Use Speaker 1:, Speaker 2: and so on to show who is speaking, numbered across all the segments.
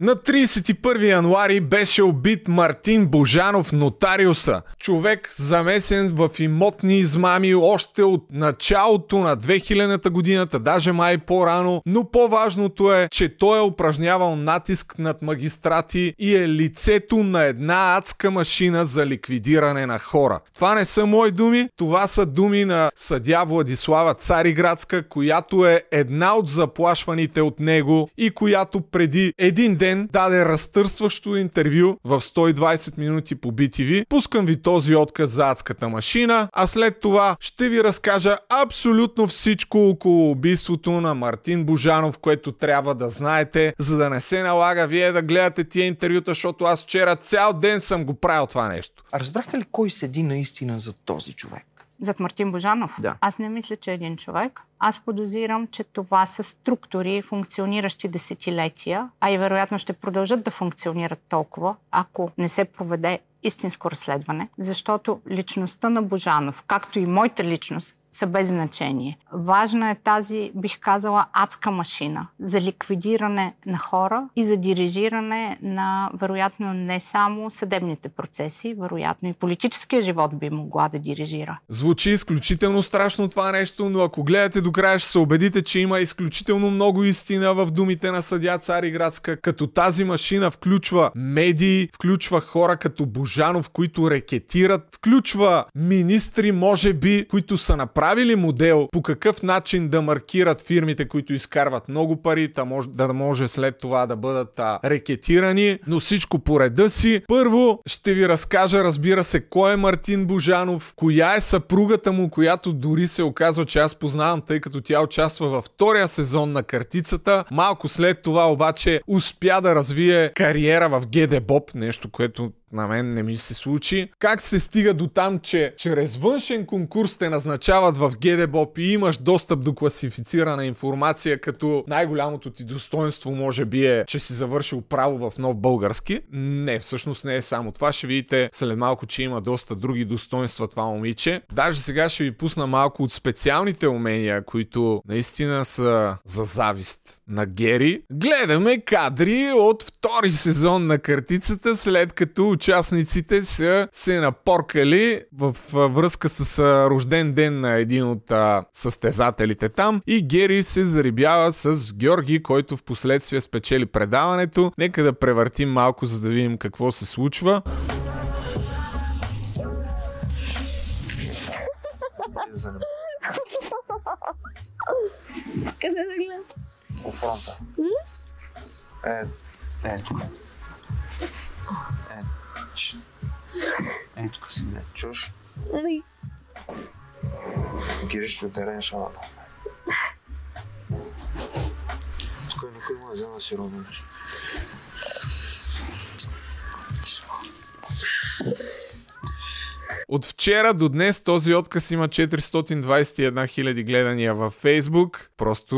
Speaker 1: На 31 януари беше убит Мартин Божанов, нотариуса. Човек замесен в имотни измами още от началото на 2000-та годината, даже май по-рано. Но по-важното е, че той е упражнявал натиск над магистрати и е лицето на една адска машина за ликвидиране на хора. Това не са мои думи, това са думи на съдя Владислава Цариградска, която е една от заплашваните от него и която преди един ден ден даде разтърсващо интервю в 120 минути по BTV. Пускам ви този отказ за адската машина, а след това ще ви разкажа абсолютно всичко около убийството на Мартин Божанов, което трябва да знаете, за да не се налага вие да гледате тия интервюта, защото аз вчера цял ден съм го правил това нещо.
Speaker 2: А разбрахте ли кой седи наистина за този човек?
Speaker 3: Зад Мартин Божанов?
Speaker 2: Да.
Speaker 3: Аз не мисля, че е един човек. Аз подозирам, че това са структури, функциониращи десетилетия, а и вероятно ще продължат да функционират толкова, ако не се проведе истинско разследване, защото личността на Божанов, както и моята личност, са без значение. Важна е тази, бих казала, адска машина за ликвидиране на хора и за дирижиране на, вероятно, не само съдебните процеси, вероятно и политическия живот би могла да дирижира.
Speaker 1: Звучи изключително страшно това нещо, но ако гледате до края ще се убедите, че има изключително много истина в думите на съдя Цари Градска, като тази машина включва медии, включва хора като Божанов, които рекетират, включва министри, може би, които са направили направили модел по какъв начин да маркират фирмите, които изкарват много пари, да може, да може след това да бъдат а, рекетирани, но всичко по реда си. Първо ще ви разкажа, разбира се, кой е Мартин Божанов, коя е съпругата му, която дори се оказва, че аз познавам, тъй като тя участва във втория сезон на картицата. Малко след това обаче успя да развие кариера в ГД Боб, нещо, което на мен не ми се случи. Как се стига до там, че чрез външен конкурс те назначават в ГДБОП и имаш достъп до класифицирана информация, като най-голямото ти достоинство може би е, че си завършил право в нов български. Не, всъщност не е само това. Ще видите след малко, че има доста други достоинства това момиче. Даже сега ще ви пусна малко от специалните умения, които наистина са за завист на Гери. Гледаме кадри от втори сезон на картицата, след като участниците са се напоркали в връзка с рожден ден на един от състезателите там и Гери се зарибява с Георги, който в последствие спечели предаването. Нека да превъртим малко, за да видим какво се случва.
Speaker 4: Къде да гледам?
Speaker 2: По фронта. Е, е, тук. Е, ч. Е, тук си не чуш.
Speaker 4: Ами,
Speaker 2: Гири ще ударен шалата. Тук никой му не взема да си ровнеш.
Speaker 1: От вчера до днес този отказ има 421 000 гледания във Фейсбук. Просто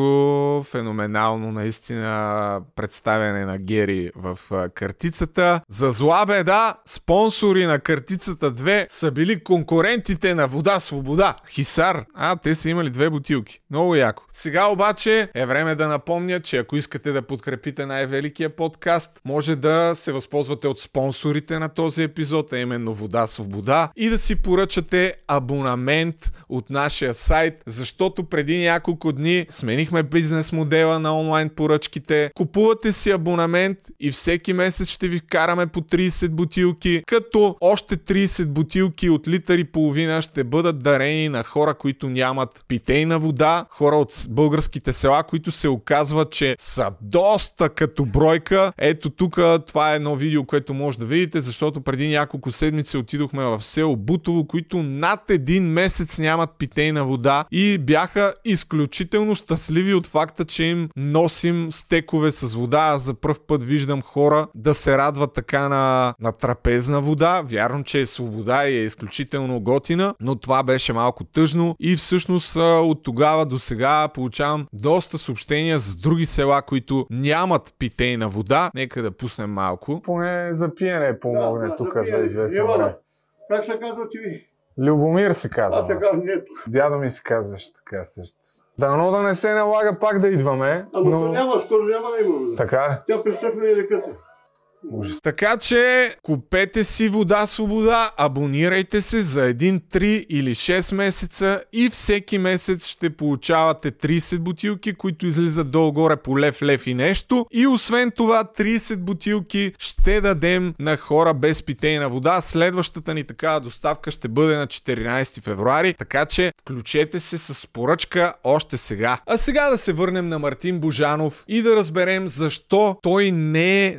Speaker 1: феноменално наистина представяне на Гери в картицата. За зла беда, спонсори на картицата 2 са били конкурентите на Вода Свобода. Хисар. А, те са имали две бутилки. Много яко. Сега обаче е време да напомня, че ако искате да подкрепите най-великия подкаст, може да се възползвате от спонсорите на този епизод, а именно Вода Свобода и да си поръчате абонамент от нашия сайт, защото преди няколко дни сменихме бизнес модела на онлайн поръчките. Купувате си абонамент и всеки месец ще ви караме по 30 бутилки, като още 30 бутилки от литър и половина ще бъдат дарени на хора, които нямат питейна вода, хора от българските села, които се оказват, че са доста като бройка. Ето тук това е едно видео, което може да видите, защото преди няколко седмици отидохме в село Бутово, които над един месец нямат питейна вода и бяха изключително щастливи от факта, че им носим стекове с вода. Аз за първ път виждам хора да се радват така на, на трапезна вода. Вярно, че е свобода и е изключително готина, но това беше малко тъжно и всъщност от тогава до сега получавам доста съобщения за други села, които нямат питейна вода. Нека да пуснем малко. Поне за пиене помогне тук за известно време.
Speaker 5: Как се казва ти?
Speaker 1: Любомир се
Speaker 4: Аз
Speaker 1: казва.
Speaker 4: се казвам Нето.
Speaker 1: Дядо ми се казваше така също. Дано да не се налага пак да идваме,
Speaker 4: Ама
Speaker 1: но...
Speaker 4: няма, скоро няма да има. бе.
Speaker 1: Така?
Speaker 4: Тя пресъхна и реката.
Speaker 1: Ужас. Така че купете си вода свобода, абонирайте се за 1, 3 или 6 месеца и всеки месец ще получавате 30 бутилки, които излизат долу-горе по лев, лев и нещо. И освен това 30 бутилки ще дадем на хора без питейна вода. Следващата ни такава доставка ще бъде на 14 февруари, така че включете се с поръчка още сега. А сега да се върнем на Мартин Божанов и да разберем защо той не е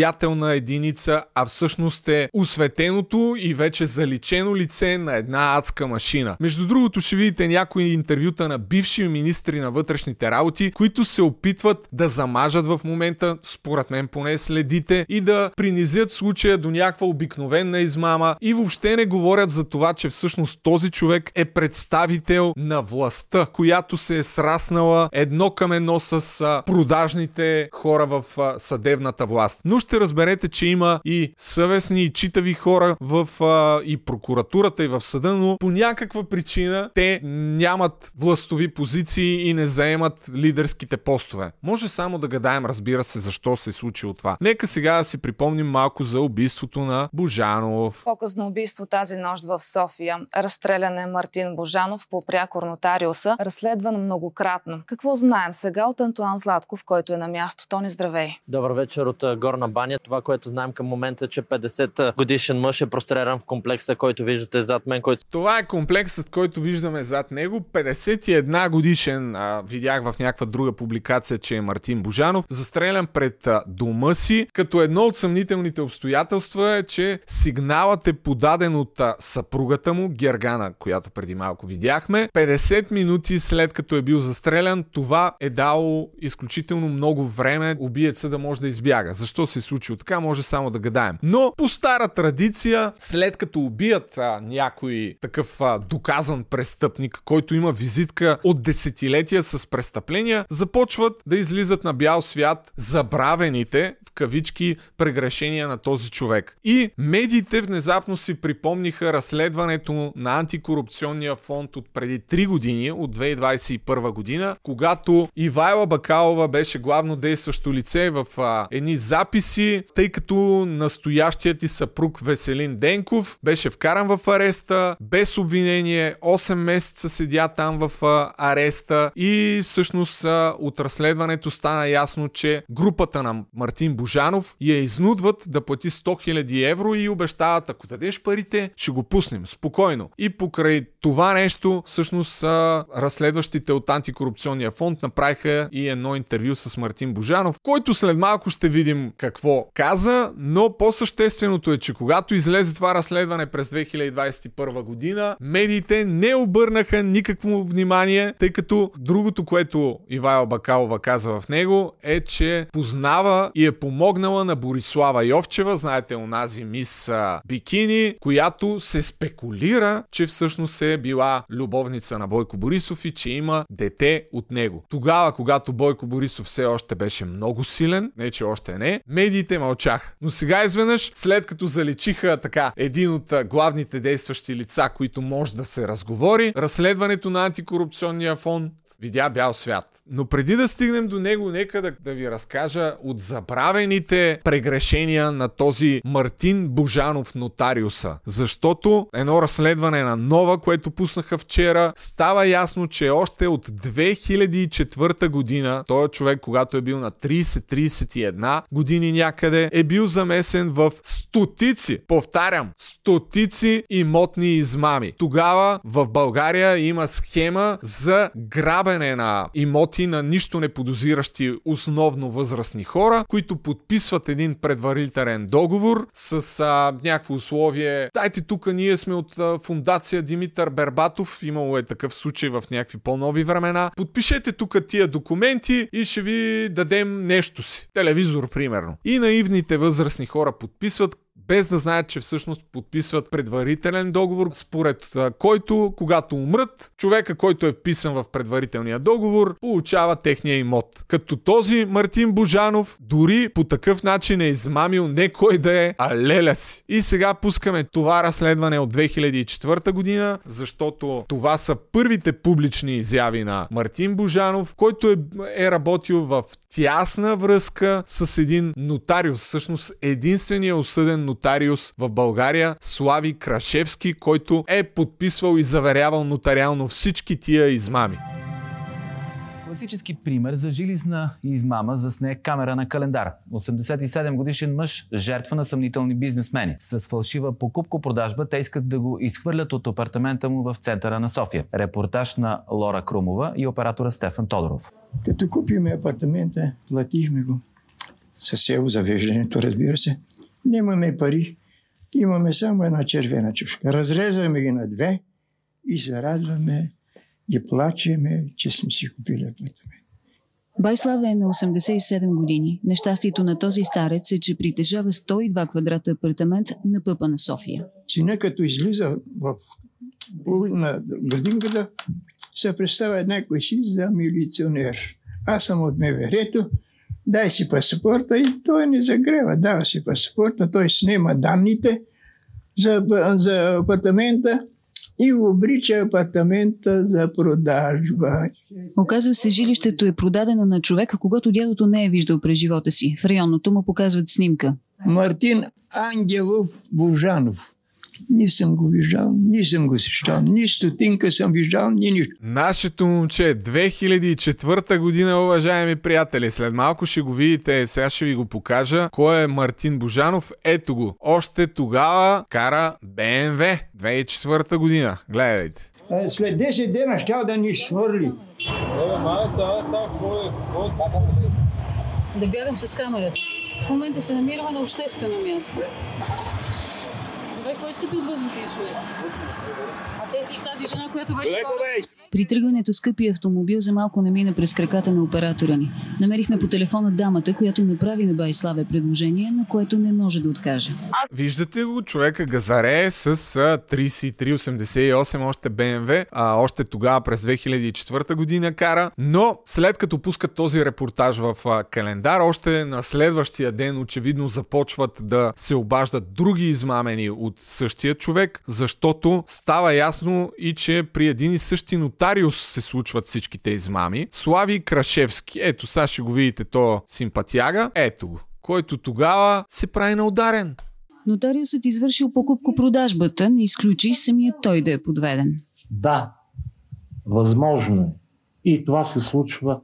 Speaker 1: самостоятелна единица, а всъщност е осветеното и вече заличено лице на една адска машина. Между другото ще видите някои интервюта на бивши министри на вътрешните работи, които се опитват да замажат в момента, според мен поне следите, и да принизят случая до някаква обикновена измама и въобще не говорят за това, че всъщност този човек е представител на властта, която се е сраснала едно към едно с продажните хора в съдебната власт. Но ще разберете, че има и съвестни и читави хора в а, и прокуратурата и в съда, но по някаква причина те нямат властови позиции и не заемат лидерските постове. Може само да гадаем, разбира се, защо се е случило това. Нека сега да си припомним малко за убийството на Божанов.
Speaker 5: По-късно убийство тази нощ в София. Разстрелян е Мартин Божанов по прякор нотариуса, разследван многократно. Какво знаем сега от Антуан Златков, който е на място? Тони, здравей!
Speaker 6: Добър вечер от Горна баня. Това, което знаем към момента е, че 50 годишен мъж е прострелян в комплекса, който виждате зад мен, който
Speaker 1: Това е комплексът, който виждаме зад него. 51 годишен, а, видях в някаква друга публикация, че е Мартин Божанов, застрелян пред а, дома си, като едно от съмнителните обстоятелства е, че сигналът е подаден от а, съпругата му, Гергана, която преди малко видяхме. 50 минути след като е бил застрелян, това е дало изключително много време убиеца да може да избяга. Защо се случило така, може само да гадаем. Но по стара традиция, след като убият а, някой такъв а, доказан престъпник, който има визитка от десетилетия с престъпления, започват да излизат на бял свят забравените, кавички, прегрешения на този човек. И медиите внезапно си припомниха разследването на антикорупционния фонд от преди 3 години, от 2021 година, когато Ивайла Бакалова беше главно действащо лице в а, едни записи, тъй като настоящият ти съпруг Веселин Денков беше вкаран в ареста, без обвинение, 8 месеца седя там в а, ареста и всъщност а, от разследването стана ясно, че групата на Мартин Божанов я изнудват да плати 100 000 евро и обещават, ако дадеш парите, ще го пуснем спокойно. И покрай това нещо, всъщност разследващите от антикорупционния фонд направиха и едно интервю с Мартин Божанов, който след малко ще видим какво каза, но по-същественото е, че когато излезе това разследване през 2021 година, медиите не обърнаха никакво внимание, тъй като другото, което Ивайла Бакалова каза в него, е, че познава и е помогнала на Борислава Йовчева, знаете, онази мис Бикини, която се спекулира, че всъщност е била любовница на Бойко Борисов и че има дете от него. Тогава, когато Бойко Борисов все още беше много силен, не че още не, медиите мълчаха. Но сега изведнъж, след като заличиха така един от главните действащи лица, които може да се разговори, разследването на антикорупционния фонд видя бял свят. Но преди да стигнем до него, нека да, да ви разкажа от забравените прегрешения на този Мартин Божанов нотариуса. Защото едно разследване на Нова, което пуснаха вчера, става ясно, че още от 2004 година, този човек, когато е бил на 30-31 години някъде, е бил замесен в стотици, повтарям, стотици имотни измами. Тогава в България има схема за грабене на имоти на нищо не подозиращи основно възрастни хора, които подписват един предварителен договор с а, някакво условие. Дайте тук, ние сме от а, фундация Димитър Бербатов, имало е такъв случай в някакви по-нови времена. Подпишете тук тия документи и ще ви дадем нещо си. Телевизор, примерно. И наивните възрастни хора подписват, без да знаят, че всъщност подписват предварителен договор, според който, когато умрат, човека, който е вписан в предварителния договор, получава техния имот. Като този Мартин Божанов дори по такъв начин е измамил не кой да е, а леля си. И сега пускаме това разследване от 2004 година, защото това са първите публични изяви на Мартин Божанов, който е, е работил в тясна връзка с един нотариус, всъщност единствения осъден нотариус в България, Слави Крашевски, който е подписвал и заверявал нотариално всички тия измами.
Speaker 7: Класически пример за жилищна измама засне камера на календар. 87 годишен мъж, жертва на съмнителни бизнесмени. С фалшива покупко-продажба те искат да го изхвърлят от апартамента му в центъра на София. Репортаж на Лора Крумова и оператора Стефан Тодоров.
Speaker 8: Като купихме апартамента, платихме го. Със село завеждането, разбира се. Нямаме пари. Имаме само една червена чушка. Разрезаме ги на две и се радваме и плачеме, че сме си купили апартамент.
Speaker 9: Байслава е на 87 години. Нещастието на този старец е, че притежава 102 квадрата апартамент на пъпа на София.
Speaker 8: Сина като излиза в на градинката, се представя някой си за милиционер. Аз съм от МВР-то, дай си паспорта и той не загрева. Дава си паспорта, той снима данните за, за апартамента и обрича апартамента за продажба.
Speaker 9: Оказва се, жилището е продадено на човека, когато дядото не е виждал през живота си. В районното му показват снимка.
Speaker 8: Мартин Ангелов Божанов. Ни съм го виждал, ни съм го сещал, ни стотинка съм виждал, ни нищо.
Speaker 1: Нашето момче, 2004 година, уважаеми приятели. След малко ще го видите, сега ще ви го покажа. Кой е Мартин Божанов? Ето го. Още тогава кара БМВ. 2004 година. Гледайте.
Speaker 8: Е, след 10 дена ще да ни свърли.
Speaker 9: Да бягам с камерата. В момента се намираме на обществено място. Добре, какво искате от възрастния човек? Тази жена, която беше При тръгването скъпи автомобил за малко не мина през краката на оператора ни. Намерихме по телефона дамата, която направи на Байславе предложение, на което не може да откаже.
Speaker 1: Виждате го, човека газаре с 3388 още БМВ, а още тогава през 2004 година кара, но след като пускат този репортаж в календар, още на следващия ден очевидно започват да се обаждат други измамени от същия човек, защото става ясно и че при един и същи нотариус се случват всичките измами. Слави Крашевски, ето сега ще го видите, то симпатяга, ето го, който тогава се прави на ударен.
Speaker 9: Нотариусът извършил покупко-продажбата, не изключи самият той да е подведен.
Speaker 10: Да, възможно е. И това се случва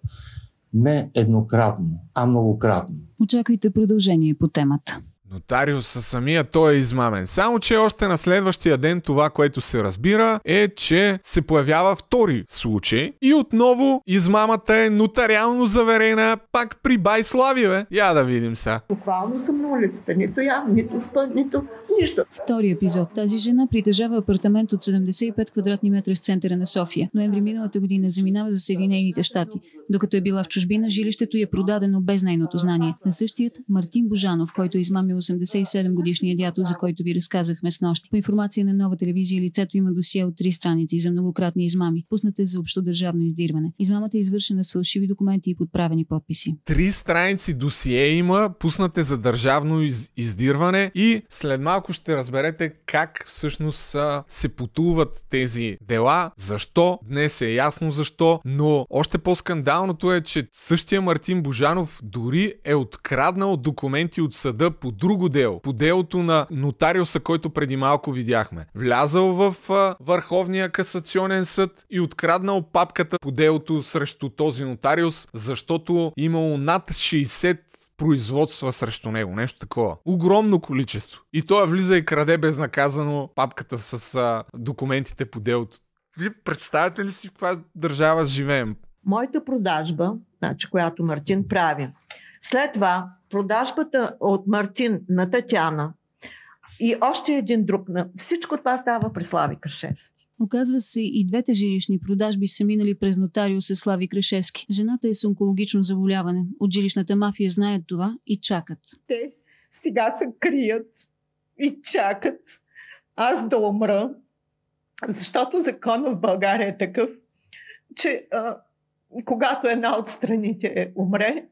Speaker 10: не еднократно, а многократно.
Speaker 9: Очаквайте продължение по темата.
Speaker 1: Нотариуса самия той е измамен. Само, че още на следващия ден това, което се разбира е, че се появява втори случай и отново измамата е нотариално заверена пак при Байслави, бе. Я да видим сега.
Speaker 11: Буквално съм на улицата. Нито ям, нито спа, нито нищо.
Speaker 9: Втори епизод. Тази жена притежава апартамент от 75 квадратни метра в центъра на София. Ноември миналата година заминава за Съединените щати. Докато е била в чужбина, жилището й е продадено без нейното знание. На същият Мартин Божанов, който е измамил 87 годишния дято, за който ви разказахме с нощи. По информация на нова телевизия, лицето има досие от три страници за многократни измами, пуснате за общо държавно издирване. Измамата е извършена с фалшиви документи и подправени подписи.
Speaker 1: Три страници досие има, пуснате за държавно из- издирване и след малко ще разберете как всъщност се потуват тези дела, защо, днес е ясно защо, но още по-скандалното е, че същия Мартин Божанов дори е откраднал документи от съда по друго дело, по делото на нотариуса, който преди малко видяхме. Влязал в а, Върховния касационен съд и откраднал папката по делото срещу този нотариус, защото имало над 60 производства срещу него. Нещо такова. Огромно количество. И той влиза и краде безнаказано папката с а, документите по делото. Вие представяте ли си в каква държава живеем?
Speaker 11: Моята продажба, значи, която Мартин прави. След това продажбата от Мартин на Татяна и още един друг. На... Всичко това става при Слави Крашевски.
Speaker 9: Оказва се и двете жилищни продажби са минали през нотариуса Слави Крашевски. Жената е с онкологично заболяване. От жилищната мафия знаят това и чакат.
Speaker 11: Те сега се крият и чакат аз да умра, защото закона в България е такъв, че а, когато една от страните умре,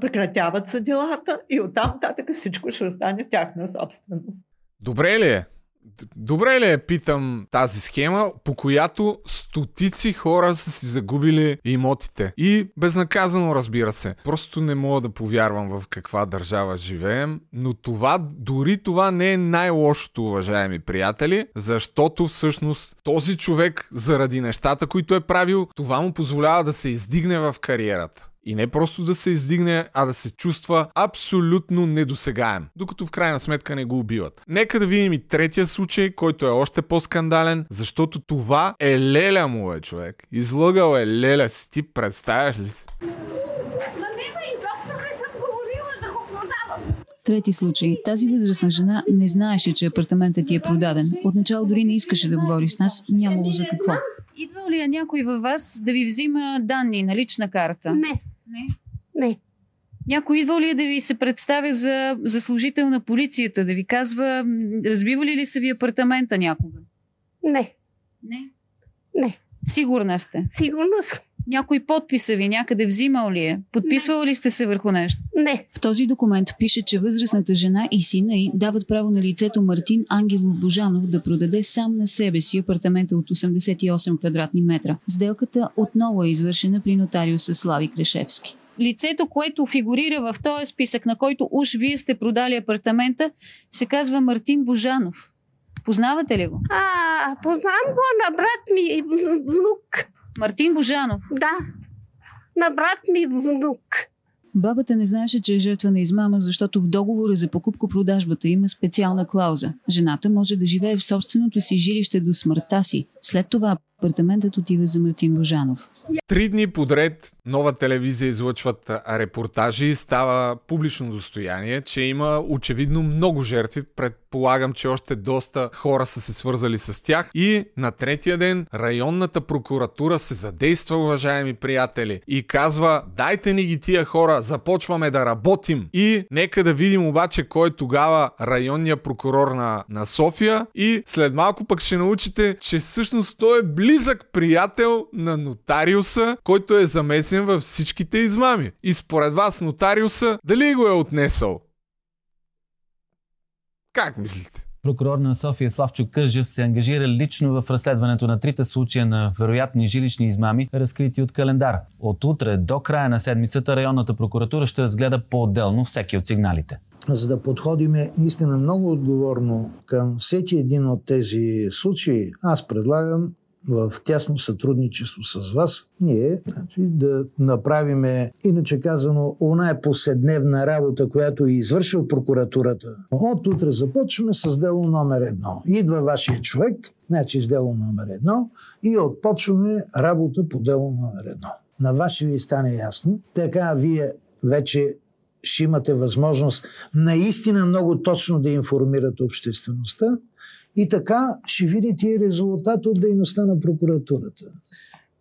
Speaker 11: прекратяват се делата и оттам нататък всичко ще остане тяхна собственост.
Speaker 1: Добре ли е? Добре ли е, питам, тази схема, по която стотици хора са си загубили имотите? И безнаказано, разбира се. Просто не мога да повярвам в каква държава живеем, но това, дори това не е най-лошото, уважаеми приятели, защото всъщност този човек, заради нещата, които е правил, това му позволява да се издигне в кариерата. И не просто да се издигне, а да се чувства абсолютно недосегаем, докато в крайна сметка не го убиват. Нека да видим и третия случай, който е още по-скандален, защото това е леля му е човек. Излъгал е леля си, ти представяш ли си?
Speaker 9: Трети случай. Тази възрастна жена не знаеше, че апартаментът ти е продаден. Отначало дори не искаше да говори с нас, нямало за какво. Идва ли е някой във вас да ви взима данни на лична карта?
Speaker 12: Не.
Speaker 9: Не?
Speaker 12: Не.
Speaker 9: Някой идва ли е да ви се представя за, за служител на полицията, да ви казва, разбивали ли са ви апартамента някога?
Speaker 12: Не.
Speaker 9: Не?
Speaker 12: Не.
Speaker 9: Сигурна сте?
Speaker 12: Сигурно съм.
Speaker 9: Някой подписа ви някъде взимал ли е? Подписвал ли сте се върху нещо?
Speaker 12: Не.
Speaker 9: В този документ пише, че възрастната жена и сина й дават право на лицето Мартин Ангелов Божанов да продаде сам на себе си апартамента от 88 квадратни метра. Сделката отново е извършена при нотариуса Слави Крешевски. Лицето, което фигурира в този списък, на който уж вие сте продали апартамента, се казва Мартин Божанов. Познавате ли го?
Speaker 12: А, познавам го на брат ми внук.
Speaker 9: Мартин Божанов.
Speaker 12: Да. На брат ми внук.
Speaker 9: Бабата не знаеше, че е жертва на измама, защото в договора за покупко-продажбата има специална клауза. Жената може да живее в собственото си жилище до смъртта си. След това апартаментът отива за Мартин Божанов.
Speaker 1: Три дни подред нова телевизия излъчват репортажи става публично достояние, че има очевидно много жертви. Предполагам, че още доста хора са се свързали с тях. И на третия ден районната прокуратура се задейства, уважаеми приятели, и казва, дайте ни ги тия хора, започваме да работим. И нека да видим обаче кой е тогава районния прокурор на, на София. И след малко пък ще научите, че всъщност той е близък приятел на нотариуса, който е замесен във всичките измами. И според вас нотариуса дали го е отнесъл? Как мислите?
Speaker 7: Прокурор на София Славчо Кържев се ангажира лично в разследването на трите случая на вероятни жилищни измами, разкрити от календар. От утре до края на седмицата районната прокуратура ще разгледа по-отделно всеки от сигналите.
Speaker 13: За да подходиме наистина много отговорно към всеки един от тези случаи, аз предлагам в тясно сътрудничество с вас, ние значи, да направиме, иначе казано, она е поседневна работа, която е извършил прокуратурата. От утре започваме с дело номер едно. Идва вашия човек, значи с дело номер едно и отпочваме работа по дело номер едно. На ваше ви стане ясно. Така вие вече ще имате възможност наистина много точно да информирате обществеността и така ще видите и резултат от дейността на прокуратурата.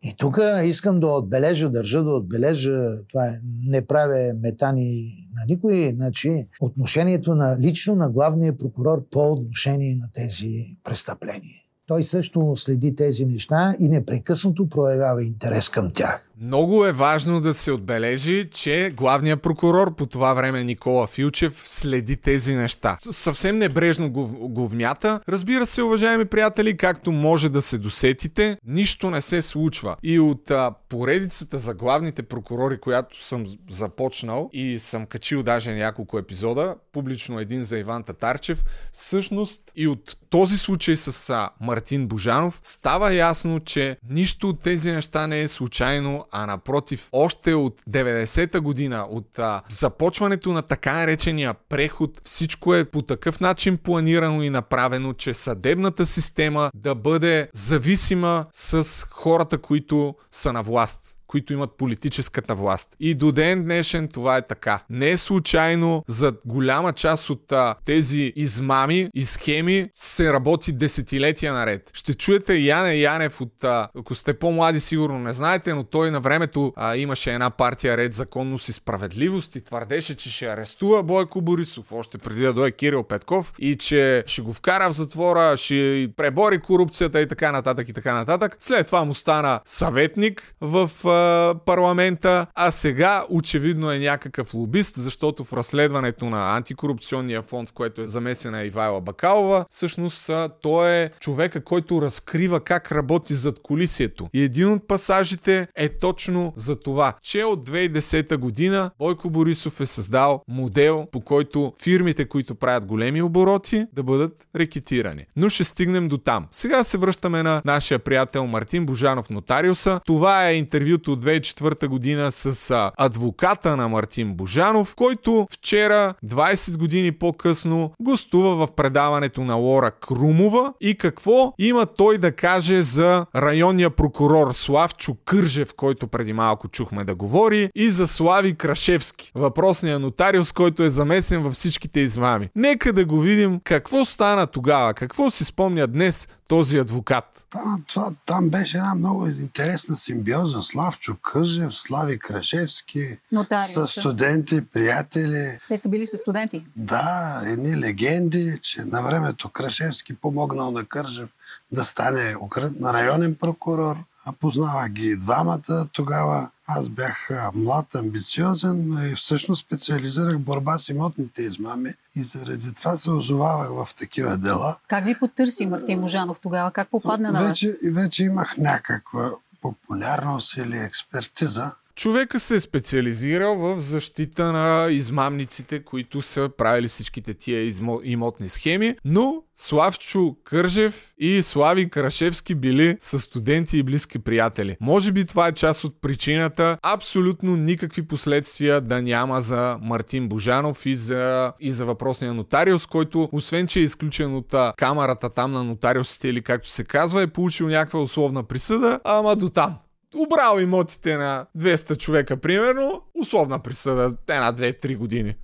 Speaker 13: И тук искам да отбележа, държа да отбележа, това е, не правя метани на никой, значи отношението на лично на главния прокурор по отношение на тези престъпления. Той също следи тези неща и непрекъснато проявява интерес към тях.
Speaker 1: Много е важно да се отбележи, че главният прокурор по това време Никола Филчев следи тези неща. Съвсем небрежно го, го вмята. Разбира се, уважаеми приятели, както може да се досетите, нищо не се случва. И от а, поредицата за главните прокурори, която съм започнал и съм качил даже няколко епизода, публично един за Иван Татарчев, всъщност и от този случай с а, Мартин Божанов става ясно, че нищо от тези неща не е случайно, а напротив, още от 90-та година, от а, започването на така наречения преход, всичко е по такъв начин планирано и направено, че съдебната система да бъде зависима с хората, които са на власт които имат политическата власт. И до ден днешен това е така. Не е случайно за голяма част от а, тези измами и схеми се работи десетилетия наред. Ще чуете Яне Янев от, а, ако сте по-млади сигурно не знаете, но той на времето а, имаше една партия Ред законност и справедливост и твърдеше, че ще арестува Бойко Борисов още преди да дойде Кирил Петков и че ще го вкара в затвора, ще пребори корупцията и така нататък и така нататък. След това му стана съветник в а, парламента, а сега очевидно е някакъв лобист, защото в разследването на антикорупционния фонд, в което е замесена Ивайла Бакалова, всъщност той е човека, който разкрива как работи зад колисието. И един от пасажите е точно за това, че от 2010 година Бойко Борисов е създал модел, по който фирмите, които правят големи обороти, да бъдат рекетирани. Но ще стигнем до там. Сега се връщаме на нашия приятел Мартин Божанов Нотариуса. Това е интервюто от 2004 година с адвоката на Мартин Божанов, който вчера, 20 години по-късно, гостува в предаването на Лора Крумова и какво има той да каже за районния прокурор Славчо Кържев, който преди малко чухме да говори, и за Слави Крашевски, въпросния нотариус, който е замесен във всичките измами. Нека да го видим какво стана тогава, какво си спомня днес този адвокат.
Speaker 14: Това, това, там беше една много интересна симбиоза. Славчо Кържев, Слави Крашевски, с студенти, приятели.
Speaker 9: Те са били с студенти.
Speaker 14: Да, едни легенди, че на времето Крашевски помогнал на Кържев да стане на районен прокурор. А Познавах ги двамата. Тогава аз бях млад, амбициозен и всъщност специализирах борба с имотните измами и заради това се озовавах в такива дела.
Speaker 9: Как ви потърси Мартин Божанов тогава? Как попадна на вас?
Speaker 14: Вече имах някаква популярност или експертиза.
Speaker 1: Човека се е специализирал в защита на измамниците, които са правили всичките тия измо... имотни схеми, но Славчо Кържев и Слави Крашевски били са студенти и близки приятели. Може би това е част от причината абсолютно никакви последствия да няма за Мартин Божанов и за, и за въпросния нотариус, който освен, че е изключен от камерата там на нотариусите или както се казва, е получил някаква условна присъда, ама до там обрал имотите на 200 човека, примерно, условна присъда, една, две, три години.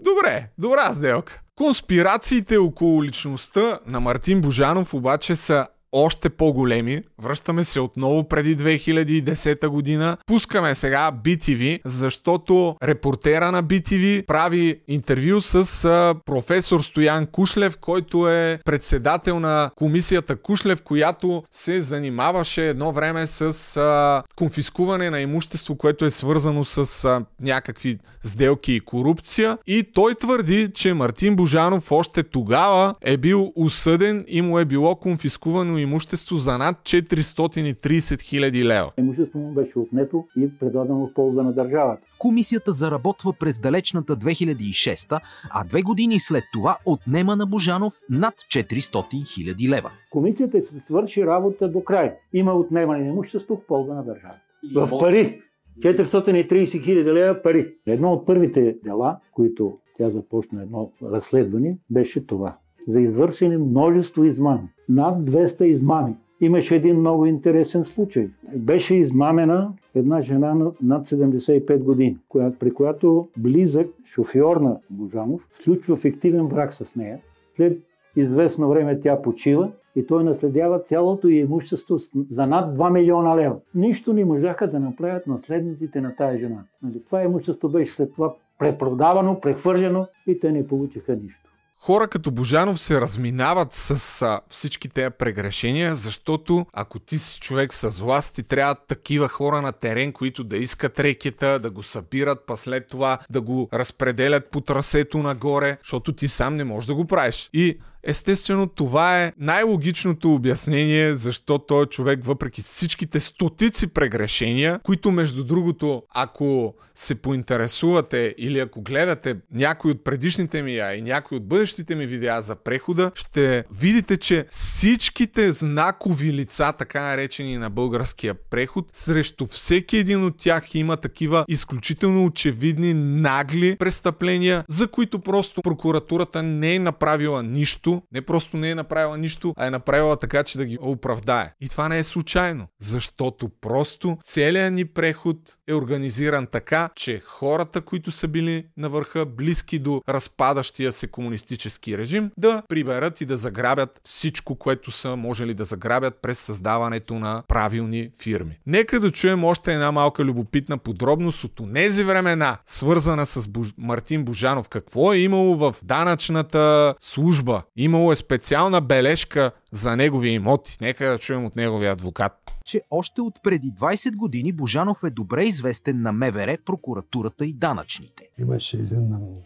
Speaker 1: Добре, добра сделка. Конспирациите около личността на Мартин Божанов обаче са още по-големи. Връщаме се отново преди 2010 година. Пускаме сега BTV, защото репортера на BTV прави интервю с професор Стоян Кушлев, който е председател на комисията Кушлев, която се занимаваше едно време с конфискуване на имущество, което е свързано с някакви сделки и корупция. И той твърди, че Мартин Божанов още тогава е бил осъден и му е било конфискувано имущество за над 430 хиляди лева.
Speaker 15: Имущество му беше отнето и предадено в полза на държавата.
Speaker 16: Комисията заработва през далечната 2006, а две години след това отнема на Божанов над 400 хиляди лева.
Speaker 15: Комисията се свърши работа до край. Има отнемане на имущество в полза на държавата. В пари. 430 хиляди лева пари. Едно от първите дела, които тя започна едно разследване, беше това. За извършени множество измами. Над 200 измами. Имаше един много интересен случай. Беше измамена една жена на- над 75 години, при която близък шофьор на Божанов включва фиктивен брак с нея. След известно време тя почива и той наследява цялото й имущество за над 2 милиона лева. Нищо не можаха да направят наследниците на тая жена. Нали, Това имущество беше след това препродавано, прехвърлено и те не получиха нищо.
Speaker 1: Хора като Божанов се разминават с а, всички тези прегрешения, защото ако ти си човек с власт, ти трябва такива хора на терен, които да искат рекета, да го събират, па след това да го разпределят по трасето нагоре, защото ти сам не можеш да го правиш. И Естествено, това е най-логичното обяснение, защо той човек, въпреки всичките стотици прегрешения, които между другото, ако се поинтересувате или ако гледате някой от предишните ми, а и някой от бъдещите ми видеа за прехода, ще видите, че всичките знакови лица, така наречени на българския преход, срещу всеки един от тях има такива изключително очевидни, нагли престъпления, за които просто прокуратурата не е направила нищо не просто не е направила нищо, а е направила така, че да ги оправдае. И това не е случайно, защото просто целият ни преход е организиран така, че хората, които са били на върха, близки до разпадащия се комунистически режим, да приберат и да заграбят всичко, което са можели да заграбят през създаването на правилни фирми. Нека да чуем още една малка любопитна подробност от тези времена, свързана с Буж... Мартин Божанов. Какво е имало в данъчната служба? Имало е специална бележка за негови имоти. Нека да чуем от неговия адвокат.
Speaker 16: че още от преди 20 години Божанов е добре известен на МВР, прокуратурата и данъчните.
Speaker 14: Имаше един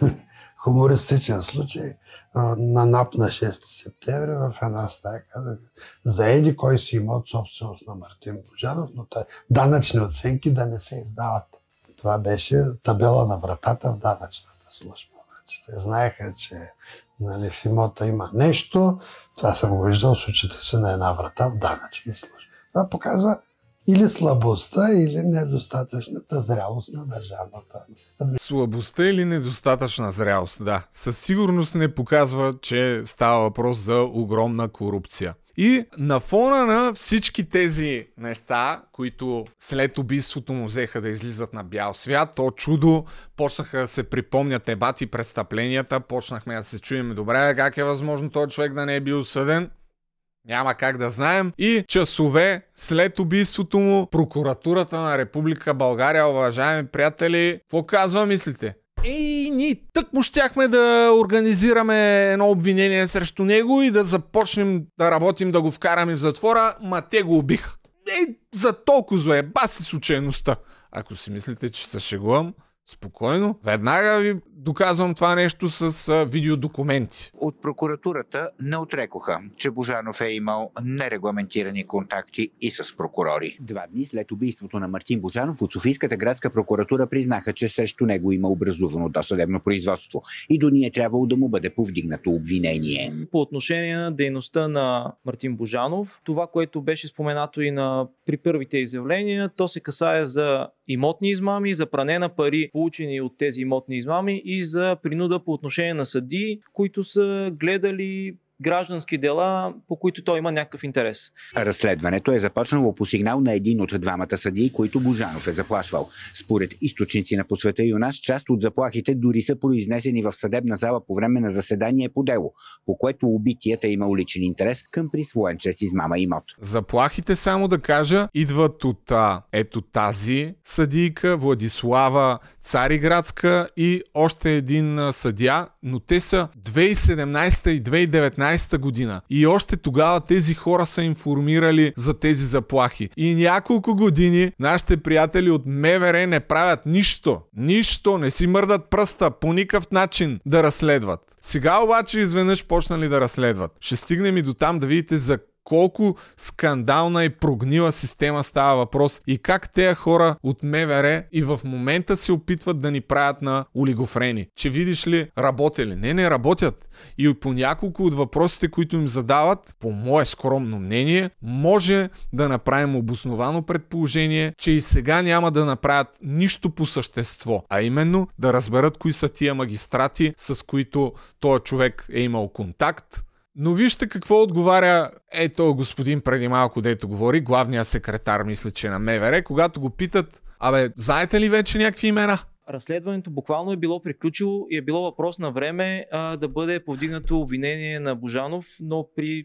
Speaker 14: хумористичен случай на НАП на 6 септември в една стая казах за еди кой си имот собственост на Мартин Божанов, но та, данъчни оценки да не се издават. Това беше табела на вратата в данъчната служба. Значи, те знаеха, че нали, в имота има нещо. Това съм го виждал с си на една врата в данъчни служби. Това показва или слабостта, или недостатъчната зрялост на държавната
Speaker 1: Слабостта или недостатъчна зрялост, да. Със сигурност не показва, че става въпрос за огромна корупция. И на фона на всички тези неща, които след убийството му взеха да излизат на бял свят, то чудо, почнаха да се припомнят ебати престъпленията, почнахме да се чуем добре, как е възможно този човек да не е бил съден. Няма как да знаем. И часове след убийството му, прокуратурата на Република България, уважаеми приятели, какво казва, мислите? И ние тък му щяхме да организираме едно обвинение срещу него и да започнем да работим, да го вкараме в затвора, ма те го убиха. Ей, за толкова зле, баси случайността. Ако си мислите, че се шегувам, спокойно, веднага ви доказвам това нещо с а, видеодокументи.
Speaker 17: От прокуратурата не отрекоха, че Божанов е имал нерегламентирани контакти и с прокурори.
Speaker 18: Два дни след убийството на Мартин Божанов от Софийската градска прокуратура признаха, че срещу него има образувано досъдебно производство и до ние трябвало да му бъде повдигнато обвинение.
Speaker 19: По отношение на дейността на Мартин Божанов, това, което беше споменато и на, при първите изявления, то се касае за имотни измами, за пране на пари, получени от тези имотни измами и за принуда по отношение на съдии, които са гледали граждански дела, по които той има някакъв интерес.
Speaker 18: Разследването е започнало по сигнал на един от двамата съдии, които Божанов е заплашвал. Според източници на посвета и у нас, част от заплахите дори са произнесени в съдебна зала по време на заседание по дело, по което убитият е имал личен интерес към присвоен чрез измама имот.
Speaker 1: Заплахите, само да кажа, идват от а, ето тази съдийка, Владислава Цариградска и още един съдя, но те са 2017 и 2019 година. И още тогава тези хора са информирали за тези заплахи. И няколко години нашите приятели от МВР не правят нищо. Нищо, не си мърдат пръста по никакъв начин да разследват. Сега обаче изведнъж почнали да разследват. Ще стигнем и до там да видите за колко скандална и прогнила система става въпрос и как тези хора от МВР и в момента се опитват да ни правят на олигофрени. Че видиш ли, работели. Не, не работят. И по няколко от въпросите, които им задават, по мое скромно мнение, може да направим обосновано предположение, че и сега няма да направят нищо по същество, а именно да разберат кои са тия магистрати, с които този човек е имал контакт, но вижте какво отговаря ето господин преди малко, дето говори, главният секретар, мисля, че на МВР, когато го питат, абе, знаете ли вече някакви имена?
Speaker 19: Разследването буквално е било приключило и е било въпрос на време а, да бъде повдигнато обвинение на Божанов, но при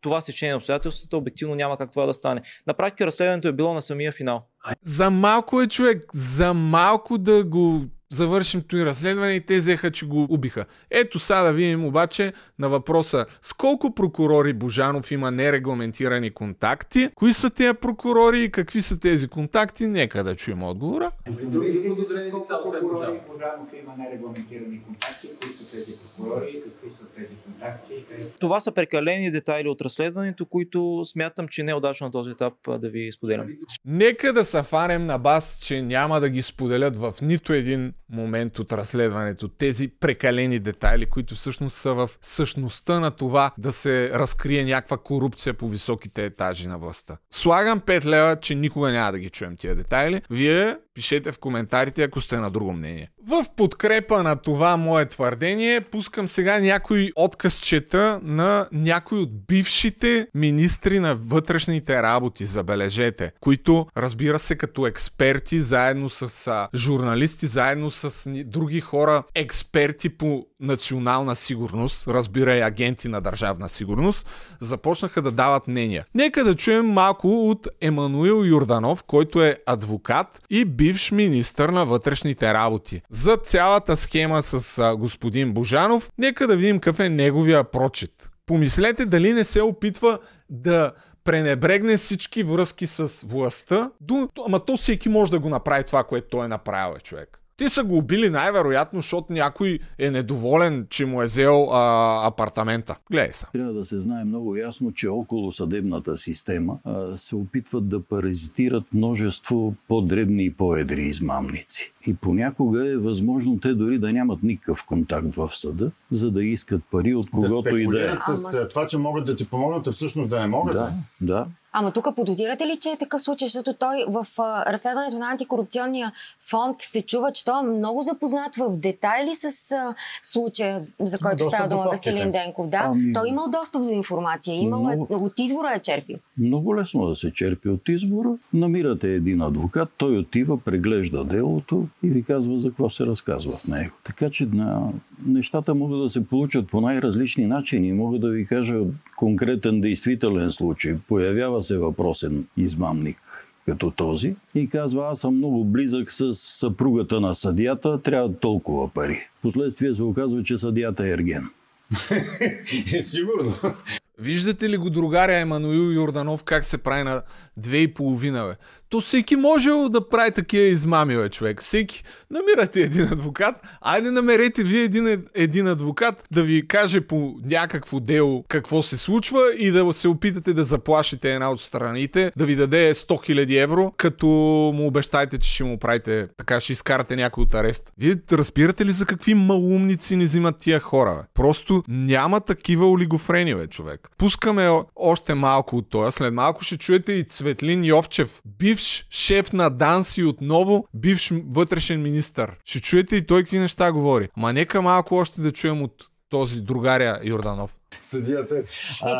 Speaker 19: това сечение на обстоятелствата обективно няма как това да стане. На практика разследването е било на самия финал.
Speaker 1: За малко е човек, за малко да го завършим този разследване и те взеха, че го убиха. Ето сега да видим обаче на въпроса с колко прокурори Божанов има нерегламентирани контакти, кои са тези прокурори и какви са тези контакти, нека да чуем отговора.
Speaker 18: Други заподозрени лица, освен Божанов. Божанов има нерегламентирани контакти. Кои са тези прокурори, какви са тези контакти?
Speaker 19: Това са прекалени детайли от разследването, които смятам, че не е удачно на този етап да ви споделям.
Speaker 1: Нека да се фанем на бас, че няма да ги споделят в нито един момент от разследването. Тези прекалени детайли, които всъщност са в същността на това да се разкрие някаква корупция по високите етажи на властта. Слагам 5 лева, че никога няма да ги чуем тия детайли. Вие Пишете в коментарите, ако сте на друго мнение. В подкрепа на това мое твърдение, пускам сега някои откъсчета на някои от бившите министри на вътрешните работи, забележете, които, разбира се, като експерти, заедно с журналисти, заедно с други хора, експерти по национална сигурност, разбира и агенти на държавна сигурност, започнаха да дават мнения. Нека да чуем малко от Емануил Юрданов, който е адвокат и бивш министър на вътрешните работи. За цялата схема с господин Божанов, нека да видим какъв е неговия прочит. Помислете дали не се опитва да пренебрегне всички връзки с властта, до... ама то всеки може да го направи това, което той е направил, човек. Те са го убили най-вероятно, защото някой е недоволен, че му е взел а, апартамента. Гледай се.
Speaker 20: Трябва да се знае много ясно, че около съдебната система а, се опитват да паразитират множество по-дребни и по-едри измамници. И понякога е възможно те дори да нямат никакъв контакт в съда, за да искат пари от когото и да е.
Speaker 21: с а, това, че могат да ти помогнат, а всъщност да не могат.
Speaker 20: Да, да.
Speaker 22: Ама тук подозирате ли, че е такъв случай, защото той в а, разследването на антикорупционния фонд се чува, че той е много запознат в детайли с а, случая, за който
Speaker 20: достъп
Speaker 22: става дума. Веселин Денков. Да,
Speaker 20: Ами-
Speaker 22: той е имал достъп до информация, имал е,
Speaker 20: Много-
Speaker 22: от извора е черпил.
Speaker 20: Много лесно да се черпи от избора. Намирате един адвокат, той отива, преглежда делото и ви казва за какво се разказва в него. Така че на... нещата могат да се получат по най-различни начини. Мога да ви кажа конкретен действителен случай. Появява се въпросен измамник като този и казва, аз съм много близък с съпругата на съдията, трябва толкова пари. Последствие се оказва, че съдията е ерген.
Speaker 21: Сигурно.
Speaker 1: Виждате ли го другаря Емануил Йорданов как се прави на две и половина, бе? То всеки може да прави такива измами, бе, човек. Всеки. Намирате един адвокат, айде намерете вие един, един адвокат да ви каже по някакво дело какво се случва и да се опитате да заплашите една от страните, да ви даде 100 000 евро, като му обещаете, че ще му правите, така ще изкарате някой от арест. Вие разбирате ли за какви малумници ни взимат тия хора, бе? Просто няма такива олигофрени, бе, човек. Пускаме още малко от това. След малко ще чуете и Цветлин Йовчев, бивш шеф на ДАНС и отново бивш вътрешен министър. Ще чуете и той какви неща говори. Ма нека малко още да чуем от този другаря Йорданов.
Speaker 21: Съдията.
Speaker 22: Е,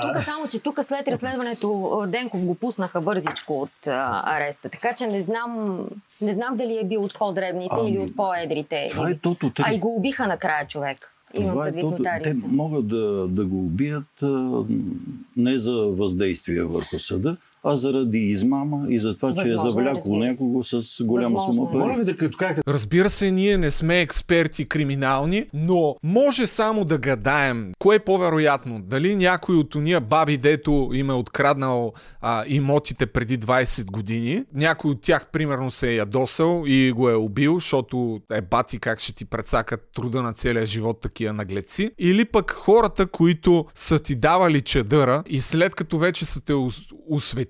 Speaker 22: тук само, че тук след разследването а, Денков го пуснаха бързичко от а, ареста. Така че не знам, не знам дали е бил от по-дребните
Speaker 20: Ами,
Speaker 22: или от по-едрите.
Speaker 20: това е тото. Те-
Speaker 22: А и го убиха накрая човек. Имам
Speaker 20: Това е
Speaker 22: предвид
Speaker 20: тото. Те могат да, да го убият а, не за въздействие върху съда, а заради измама и за това, че е
Speaker 22: е,
Speaker 20: завлякло
Speaker 22: разбира се.
Speaker 20: някого с голяма
Speaker 22: Възможно
Speaker 20: сума
Speaker 22: е.
Speaker 20: пари.
Speaker 21: Моля ви да като кажете,
Speaker 1: Разбира се, ние не сме експерти криминални, но може само да гадаем кое е по-вероятно. Дали някой от уния баби, дето им е откраднал а, имотите преди 20 години, някой от тях примерно се е ядосал и го е убил, защото е бати как ще ти прецакат труда на целия живот такива наглеци. Или пък хората, които са ти давали чедъра и след като вече са те ос-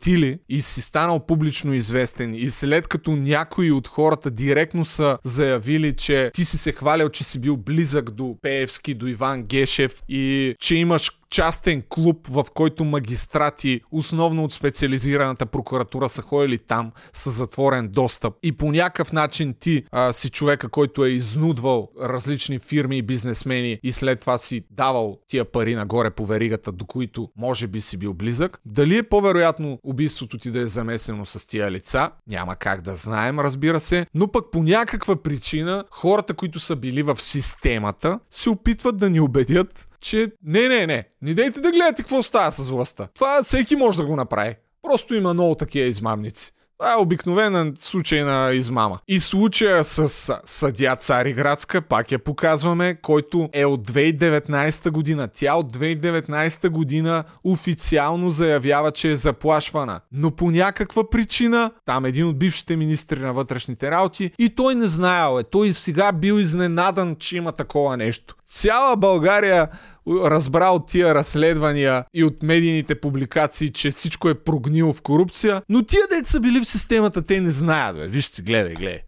Speaker 1: осветили и си станал публично известен. И след като някои от хората директно са заявили, че ти си се хвалял, че си бил близък до Пеевски, до Иван Гешев и че имаш частен клуб, в който магистрати, основно от специализираната прокуратура, са ходили там с затворен достъп. И по някакъв начин ти а, си човека, който е изнудвал различни фирми и бизнесмени и след това си давал тия пари нагоре по веригата, до които може би си бил близък. Дали е по-вероятно убийството ти да е замесено с тия лица? Няма как да знаем, разбира се. Но пък по някаква причина хората, които са били в системата, се опитват да ни убедят, че не, не, не, не дейте да гледате какво става с властта. Това всеки може да го направи. Просто има много такива измамници. Това е обикновен случай на измама. И случая с съдя Цариградска, пак я показваме, който е от 2019 година. Тя от 2019 година официално заявява, че е заплашвана. Но по някаква причина, там един от бившите министри на вътрешните работи, и той не знаел е. Той сега бил изненадан, че има такова нещо. Цяла България разбра от тия разследвания и от медийните публикации, че всичко е прогнило в корупция, но тия деца са били в системата, те не знаят. Бе. Вижте, гледай, гледай.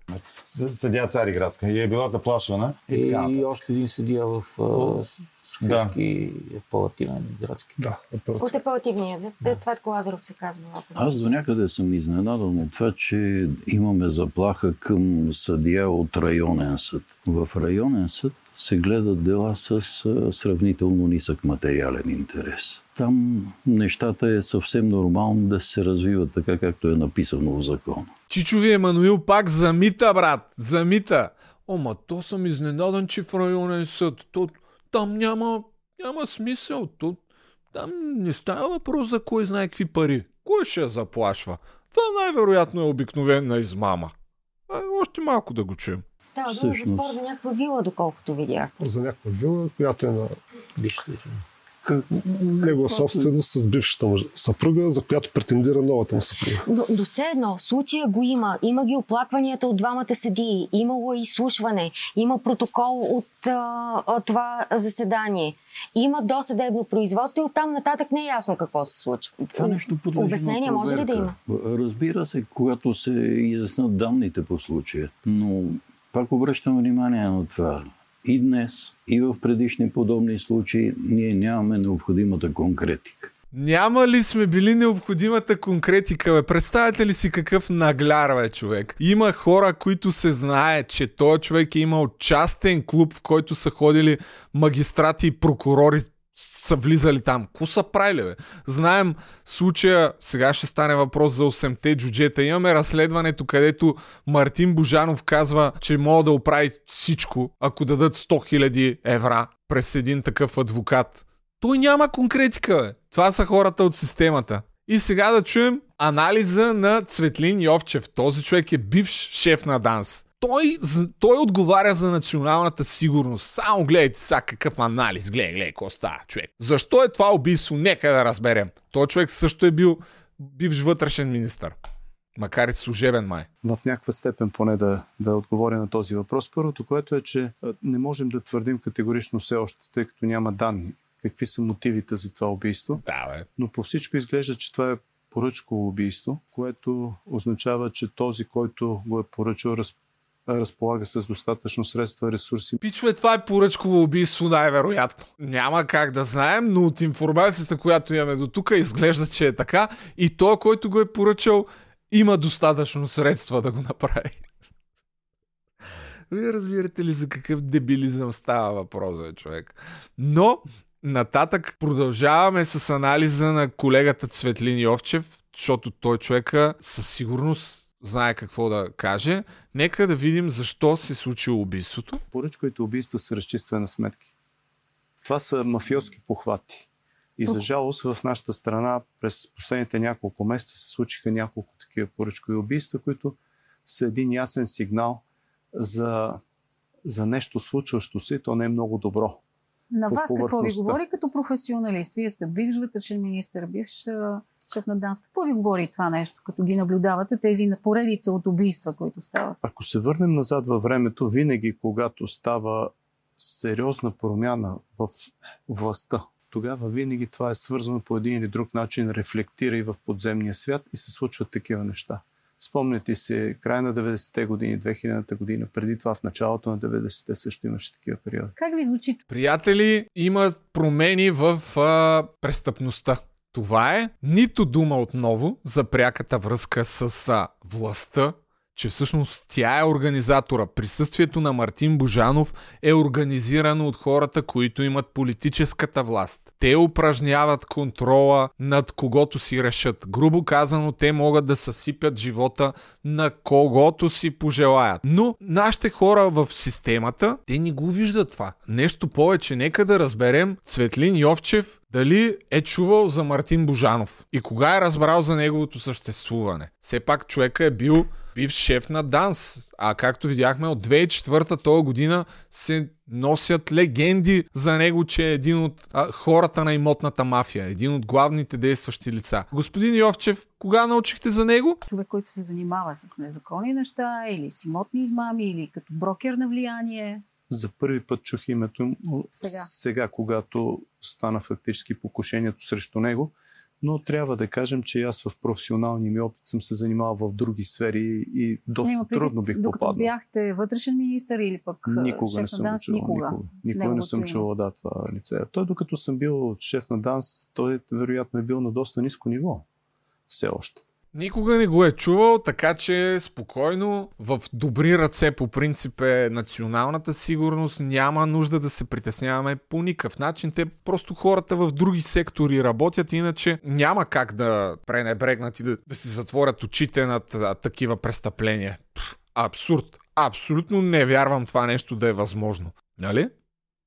Speaker 21: Съдия Цариградска и е била заплашвана. И, така
Speaker 23: И още един съдия в а,
Speaker 21: Да.
Speaker 23: Софийски апелативен градски.
Speaker 21: Да,
Speaker 22: От апелативния. Да. Цветко Лазаров се казва.
Speaker 20: Аз до някъде съм изненадан от това, че имаме заплаха към съдия от районен съд. В районен съд се гледат дела с сравнително нисък материален интерес. Там нещата е съвсем нормално да се развиват така, както е написано в закона.
Speaker 1: Чичови Емануил пак замита, брат. Замита. Ома, то съм изненадан, че в районен съд. То, там няма, няма смисъл. То, там не става въпрос за кой знае какви пари. Кой ще я заплашва? Това най-вероятно е обикновена измама. А, още малко да го чуем.
Speaker 22: Става дума за спор за някаква вила, доколкото видях.
Speaker 4: За някаква вила, която е на
Speaker 23: Бившата
Speaker 4: негова собственост с бившата му съпруга, за която претендира новата му съпруга.
Speaker 22: До, до все едно, случая го има. Има ги оплакванията от двамата съдии. Имало е изслушване. Има протокол от а, а, това заседание. Има досъдебно производство и оттам нататък не е ясно какво се случва.
Speaker 20: Това нещо подлежи
Speaker 22: Обяснение
Speaker 20: на
Speaker 22: може ли да има?
Speaker 20: Разбира се, когато се изяснат данните по случая. Но пак обръщам внимание на това. И днес, и в предишни подобни случаи, ние нямаме необходимата конкретика.
Speaker 1: Няма ли сме били необходимата конкретика, бе? Представете ли си какъв нагляр, бе, човек? Има хора, които се знае, че този човек е имал частен клуб, в който са ходили магистрати и прокурори са влизали там. Ко са правили, бе? Знаем случая, сега ще стане въпрос за 8-те джуджета. Имаме разследването, където Мартин Божанов казва, че мога да оправи всичко, ако дадат 100 000 евра през един такъв адвокат. Той няма конкретика, бе. Това са хората от системата. И сега да чуем анализа на Цветлин Йовчев. Този човек е бивш шеф на ДАНС. Той, той отговаря за националната сигурност. Само гледайте сега какъв анализ. Гледай, гледай, какво става, човек. Защо е това убийство? Нека да разберем. Той човек също е бил бивш вътрешен министр. Макар и служебен май.
Speaker 24: в някаква степен поне да, да отговоря на този въпрос. Първото, което е, че не можем да твърдим категорично все още, тъй като няма данни. Какви са мотивите за това убийство?
Speaker 1: Да, бе.
Speaker 24: Но по всичко изглежда, че това е поръчково убийство, което означава, че този, който го е поръчал, раз, разполага с достатъчно средства, ресурси.
Speaker 1: Пичове, това е поръчково убийство най-вероятно. Няма как да знаем, но от информацията, която имаме до тук, изглежда, че е така. И той, който го е поръчал, има достатъчно средства да го направи. Вие разбирате ли за какъв дебилизъм става въпрос, бе, човек? Но, нататък продължаваме с анализа на колегата Цветлин Йовчев, защото той човека със сигурност знае какво да каже. Нека да видим защо се случило убийството.
Speaker 24: Поръчковите убийства са разчистване на сметки. Това са мафиотски похвати. И за жалост в нашата страна през последните няколко месеца се случиха няколко такива поръчкови убийства, които са един ясен сигнал за, за нещо случващо се и то не е много добро.
Speaker 9: На вас какво ви говори като професионалист? Вие сте бивш вътрешен министр, бивш шеф на ДАНС. Какво ви говори това нещо, като ги наблюдавате тези на поредица от убийства, които стават?
Speaker 24: Ако се върнем назад във времето, винаги когато става сериозна промяна в властта, тогава винаги това е свързано по един или друг начин, рефлектира и в подземния свят и се случват такива неща. Спомняте се, края на 90-те години, 2000-та година, преди това в началото на 90-те също имаше такива периоди.
Speaker 9: Как ви звучи?
Speaker 1: Приятели, има промени в а, престъпността. Това е нито дума отново за пряката връзка с а, властта, че всъщност тя е организатора. Присъствието на Мартин Божанов е организирано от хората, които имат политическата власт. Те упражняват контрола над когото си решат. Грубо казано, те могат да съсипят живота на когото си пожелаят. Но нашите хора в системата, те не го виждат това. Нещо повече, нека да разберем Цветлин Йовчев дали е чувал за Мартин Божанов и кога е разбрал за неговото съществуване. Все пак човека е бил бивш шеф на ДАНС. А както видяхме от 2004-та този година се носят легенди за него, че е един от а, хората на имотната мафия, един от главните действащи лица. Господин Йовчев, кога научихте за него?
Speaker 9: Човек, който се занимава с незаконни неща или с имотни измами или като брокер на влияние.
Speaker 24: За първи път чух името му
Speaker 22: Сега.
Speaker 24: сега, когато стана фактически покушението срещу него. Но трябва да кажем, че аз в професионалния ми опит съм се занимавал в други сфери и доста
Speaker 25: предвид,
Speaker 24: трудно бих
Speaker 25: докато
Speaker 24: попаднал.
Speaker 25: бяхте вътрешен министр или пък
Speaker 24: Никога
Speaker 25: шеф
Speaker 24: не съм
Speaker 25: на ДАНС?
Speaker 24: чувал.
Speaker 25: Никога.
Speaker 24: Никога, никога не
Speaker 25: Неговото
Speaker 24: съм чувал да, това лице. Той докато съм бил шеф на ДАНС, той вероятно е бил на доста ниско ниво. Все още.
Speaker 1: Никога не го е чувал, така че спокойно, в добри ръце по принцип е националната сигурност, няма нужда да се притесняваме по никакъв начин. Те просто хората в други сектори работят, иначе няма как да пренебрегнат и да, да си затворят очите над а, такива престъпления. Пф, абсурд. Абсолютно не вярвам това нещо да е възможно. Нали?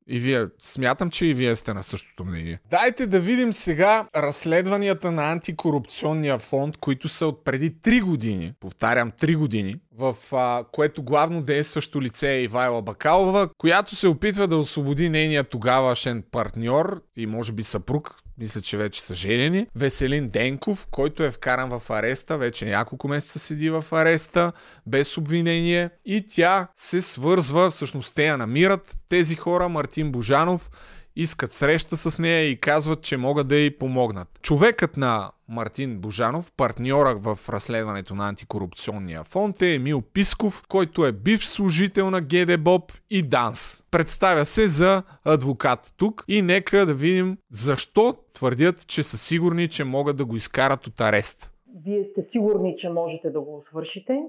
Speaker 1: И вие, смятам, че и вие сте на същото мнение. Дайте да видим сега разследванията на антикорупционния фонд, които са от преди 3 години, повтарям 3 години, в а, което главно действащо лице е Ивайла Бакалова, която се опитва да освободи нейния тогавашен партньор и може би съпруг, мисля, че вече са женени, Веселин Денков, който е вкаран в ареста, вече няколко месеца седи в ареста, без обвинение. И тя се свързва, всъщност те я намират, тези хора, Мартин Божанов, искат среща с нея и казват, че могат да й помогнат. Човекът на Мартин Божанов, партньора в разследването на антикорупционния фонд е Емил Писков, който е бивш служител на ГДБОП и ДАНС. Представя се за адвокат тук и нека да видим защо твърдят, че са сигурни, че могат да го изкарат от арест.
Speaker 26: Вие сте сигурни, че можете да го свършите?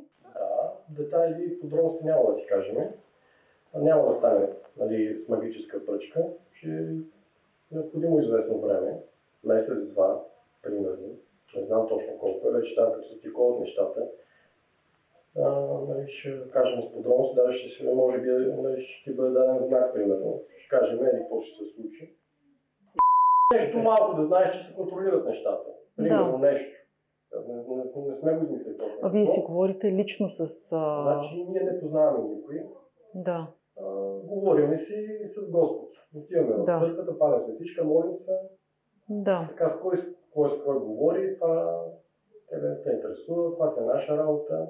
Speaker 27: детайли и подробности няма да ти кажем. Няма да стане нали, с магическа пръчка, че е необходимо известно време, месец-два, примерно. Не знам точно колко е, вече там като се тиковат нещата. А, нали, ще кажем с подробности, даже ще се, може би, нали, ще ти бъде даден знак, примерно. Ще кажем, ели, какво ще се случи. Нещо малко да знаеш, че се контролират нещата. Примерно нещо. Не, не, не, сме го измислили точно.
Speaker 26: А вие си говорите лично с... А...
Speaker 27: Значи ние не познаваме никой.
Speaker 26: Да.
Speaker 27: Говорим си с Господ. Отиваме в
Speaker 26: Да.
Speaker 27: църквата, палим светичка, молим се.
Speaker 26: Да.
Speaker 27: Така с кой, кой с кой говори, това тебе не те интересува, това е наша работа.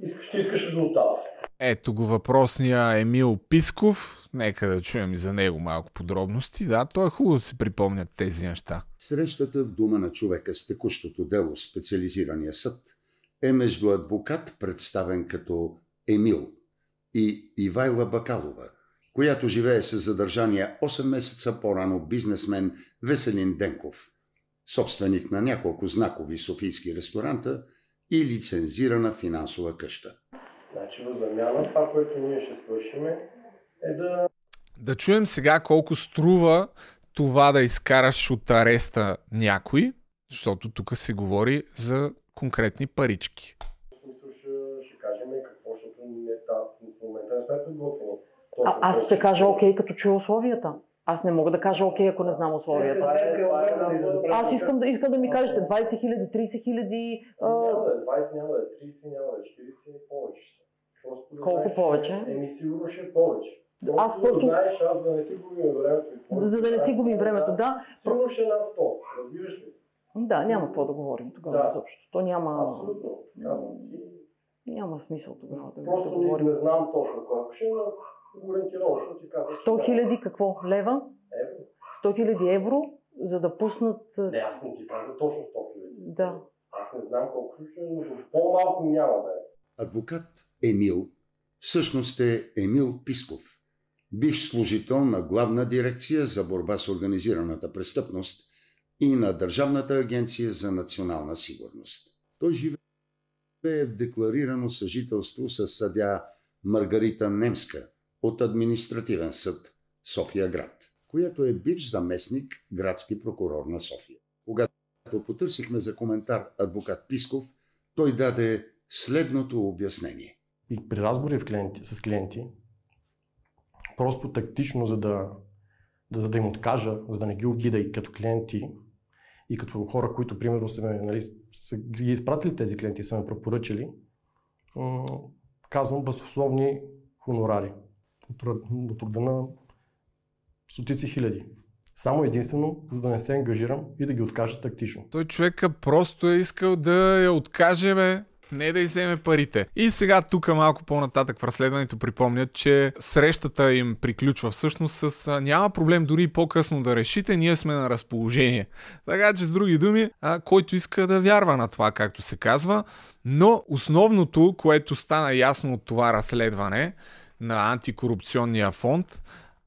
Speaker 27: Искаш, искаш резултат.
Speaker 1: Ето го въпросния Емил Писков. Нека да чуем и за него малко подробности. Да, то е хубаво да се припомнят тези неща.
Speaker 28: Срещата в дома на човека с текущото дело в специализирания съд е между адвокат, представен като Емил, и Ивайла Бакалова, която живее с задържания 8 месеца по-рано бизнесмен Веселин Денков, собственик на няколко знакови софийски ресторанта и лицензирана финансова къща.
Speaker 27: Значи в замяна това, което ние ще свършим е да
Speaker 1: Да чуем сега колко струва това да изкараш от ареста някой, защото тук се говори за конкретни парички.
Speaker 27: смисъл ще, ще кажем какво, защото не, та, в момента не сме подготвени.
Speaker 26: А, аз ще кажа окей, като чуя условията. Аз не мога да кажа окей, ако не знам условията. Аз искам да, искам да ми кажете 20 хиляди, 30 хиляди.
Speaker 27: Няма да е 20, няма да е 30, няма да е 40, повече. Просто
Speaker 26: Колко повече?
Speaker 27: Еми сигурно ще е повече.
Speaker 26: Аз
Speaker 27: Просто
Speaker 26: просто-
Speaker 27: да знаеш, аз да не си губим времето.
Speaker 26: За да не си губим времето, да.
Speaker 27: Сигурно ще е над 100, разбираш ли?
Speaker 26: Да, няма какво да говорим тогава
Speaker 27: Да.
Speaker 26: изобщо. То няма,
Speaker 27: Абсолютно.
Speaker 26: Няма смисъл тогава да, да
Speaker 27: Просто не,
Speaker 26: говорим.
Speaker 27: не знам точно колко ще, но ориентирам, защото ти казваш.
Speaker 26: 100 хиляди какво? Лева?
Speaker 27: Евро.
Speaker 26: 100 хиляди евро, за да пуснат...
Speaker 27: Не, аз не ти казвам точно 100 хиляди.
Speaker 26: Да.
Speaker 27: Аз не знам колко ще, но по-малко няма да е.
Speaker 28: Адвокат Емил всъщност е Емил Писков, бивш служител на Главна дирекция за борба с организираната престъпност и на Държавната агенция за национална сигурност. Той живее в декларирано съжителство с съдя Маргарита Немска от Административен съд София град, която е бивш заместник градски прокурор на София. Когато потърсихме за коментар адвокат Писков, той даде следното обяснение.
Speaker 29: И при разговори в клиенти, с клиенти, просто тактично, за да, да, за да им откажа, за да не ги обида и като клиенти, и като хора, които примерно са, ме, нали, са ги изпратили тези клиенти и са ме препоръчали, казвам басословни хонорари от, рода на стотици хиляди. Само единствено, за да не се ангажирам и да ги откажа тактично.
Speaker 1: Той човека просто е искал да я откаже, бе. не да иземе парите. И сега тук малко по-нататък в разследването припомнят, че срещата им приключва всъщност с няма проблем дори по-късно да решите, ние сме на разположение. Така че с други думи, а, който иска да вярва на това, както се казва, но основното, което стана ясно от това разследване на антикорупционния фонд,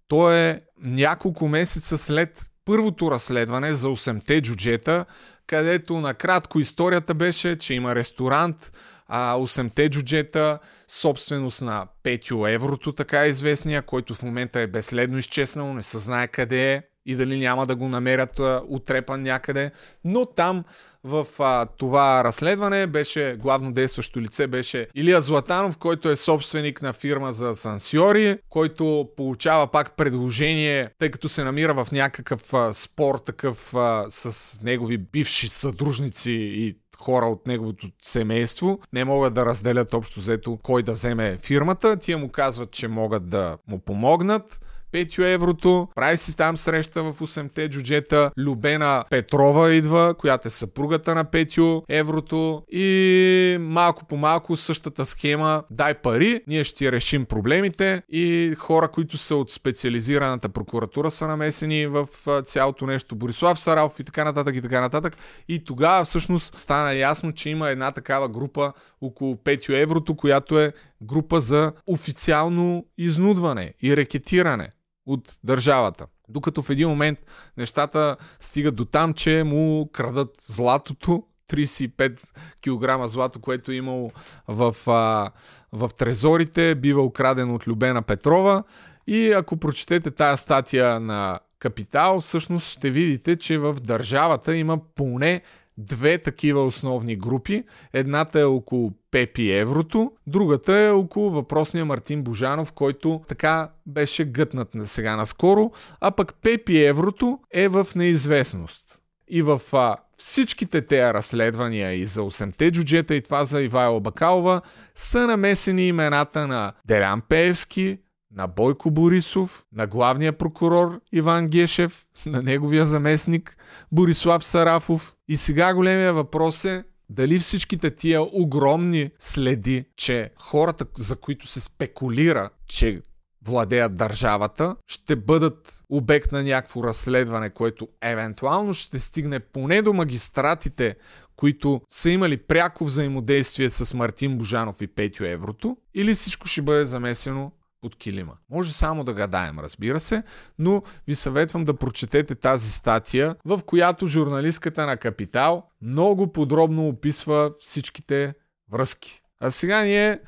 Speaker 1: то е няколко месеца след първото разследване за 8-те джуджета, където накратко историята беше, че има ресторант, а 8-те джуджета, собственост на Петю Еврото, така известния, който в момента е безследно изчезнал, не се знае къде е и дали няма да го намерят утрепан някъде. Но там в а, това разследване беше главно действащо лице беше Илия Златанов, който е собственик на фирма за сансьори, който получава пак предложение, тъй като се намира в някакъв а, спор такъв а, с негови бивши съдружници и хора от неговото семейство не могат да разделят общо взето кой да вземе фирмата. Тия му казват, че могат да му помогнат. Петю еврото, прави си там среща в 8-те джуджета, Любена Петрова идва, която е съпругата на Петю еврото. И малко по малко същата схема, дай пари, ние ще решим проблемите. И хора, които са от специализираната прокуратура са намесени в цялото нещо, Борислав Саралов и така нататък и така нататък. И тогава всъщност стана ясно, че има една такава група около Петю еврото, която е група за официално изнудване и рекетиране от държавата. Докато в един момент нещата стигат до там, че му крадат златото, 35 кг злато, което е имало в, а, в трезорите, бива украден от Любена Петрова. И ако прочетете тая статия на Капитал, всъщност ще видите, че в държавата има поне две такива основни групи. Едната е около Пепи Еврото, другата е около въпросния Мартин Божанов, който така беше гътнат на сега наскоро, а пък Пепи Еврото е в неизвестност. И в а, всичките тези разследвания и за 8-те джуджета и това за Ивайла Бакалова са намесени имената на Делян Пеевски, на Бойко Борисов, на главния прокурор Иван Гешев, на неговия заместник Борислав Сарафов. И сега големия въпрос е дали всичките тия огромни следи, че хората, за които се спекулира, че владеят държавата, ще бъдат обект на някакво разследване, което евентуално ще стигне поне до магистратите, които са имали пряко взаимодействие с Мартин Божанов и Петю Еврото, или всичко ще бъде замесено под килима. Може само да гадаем, разбира се, но ви съветвам да прочетете тази статия, в която журналистката на Капитал много подробно описва всичките връзки. А сега ние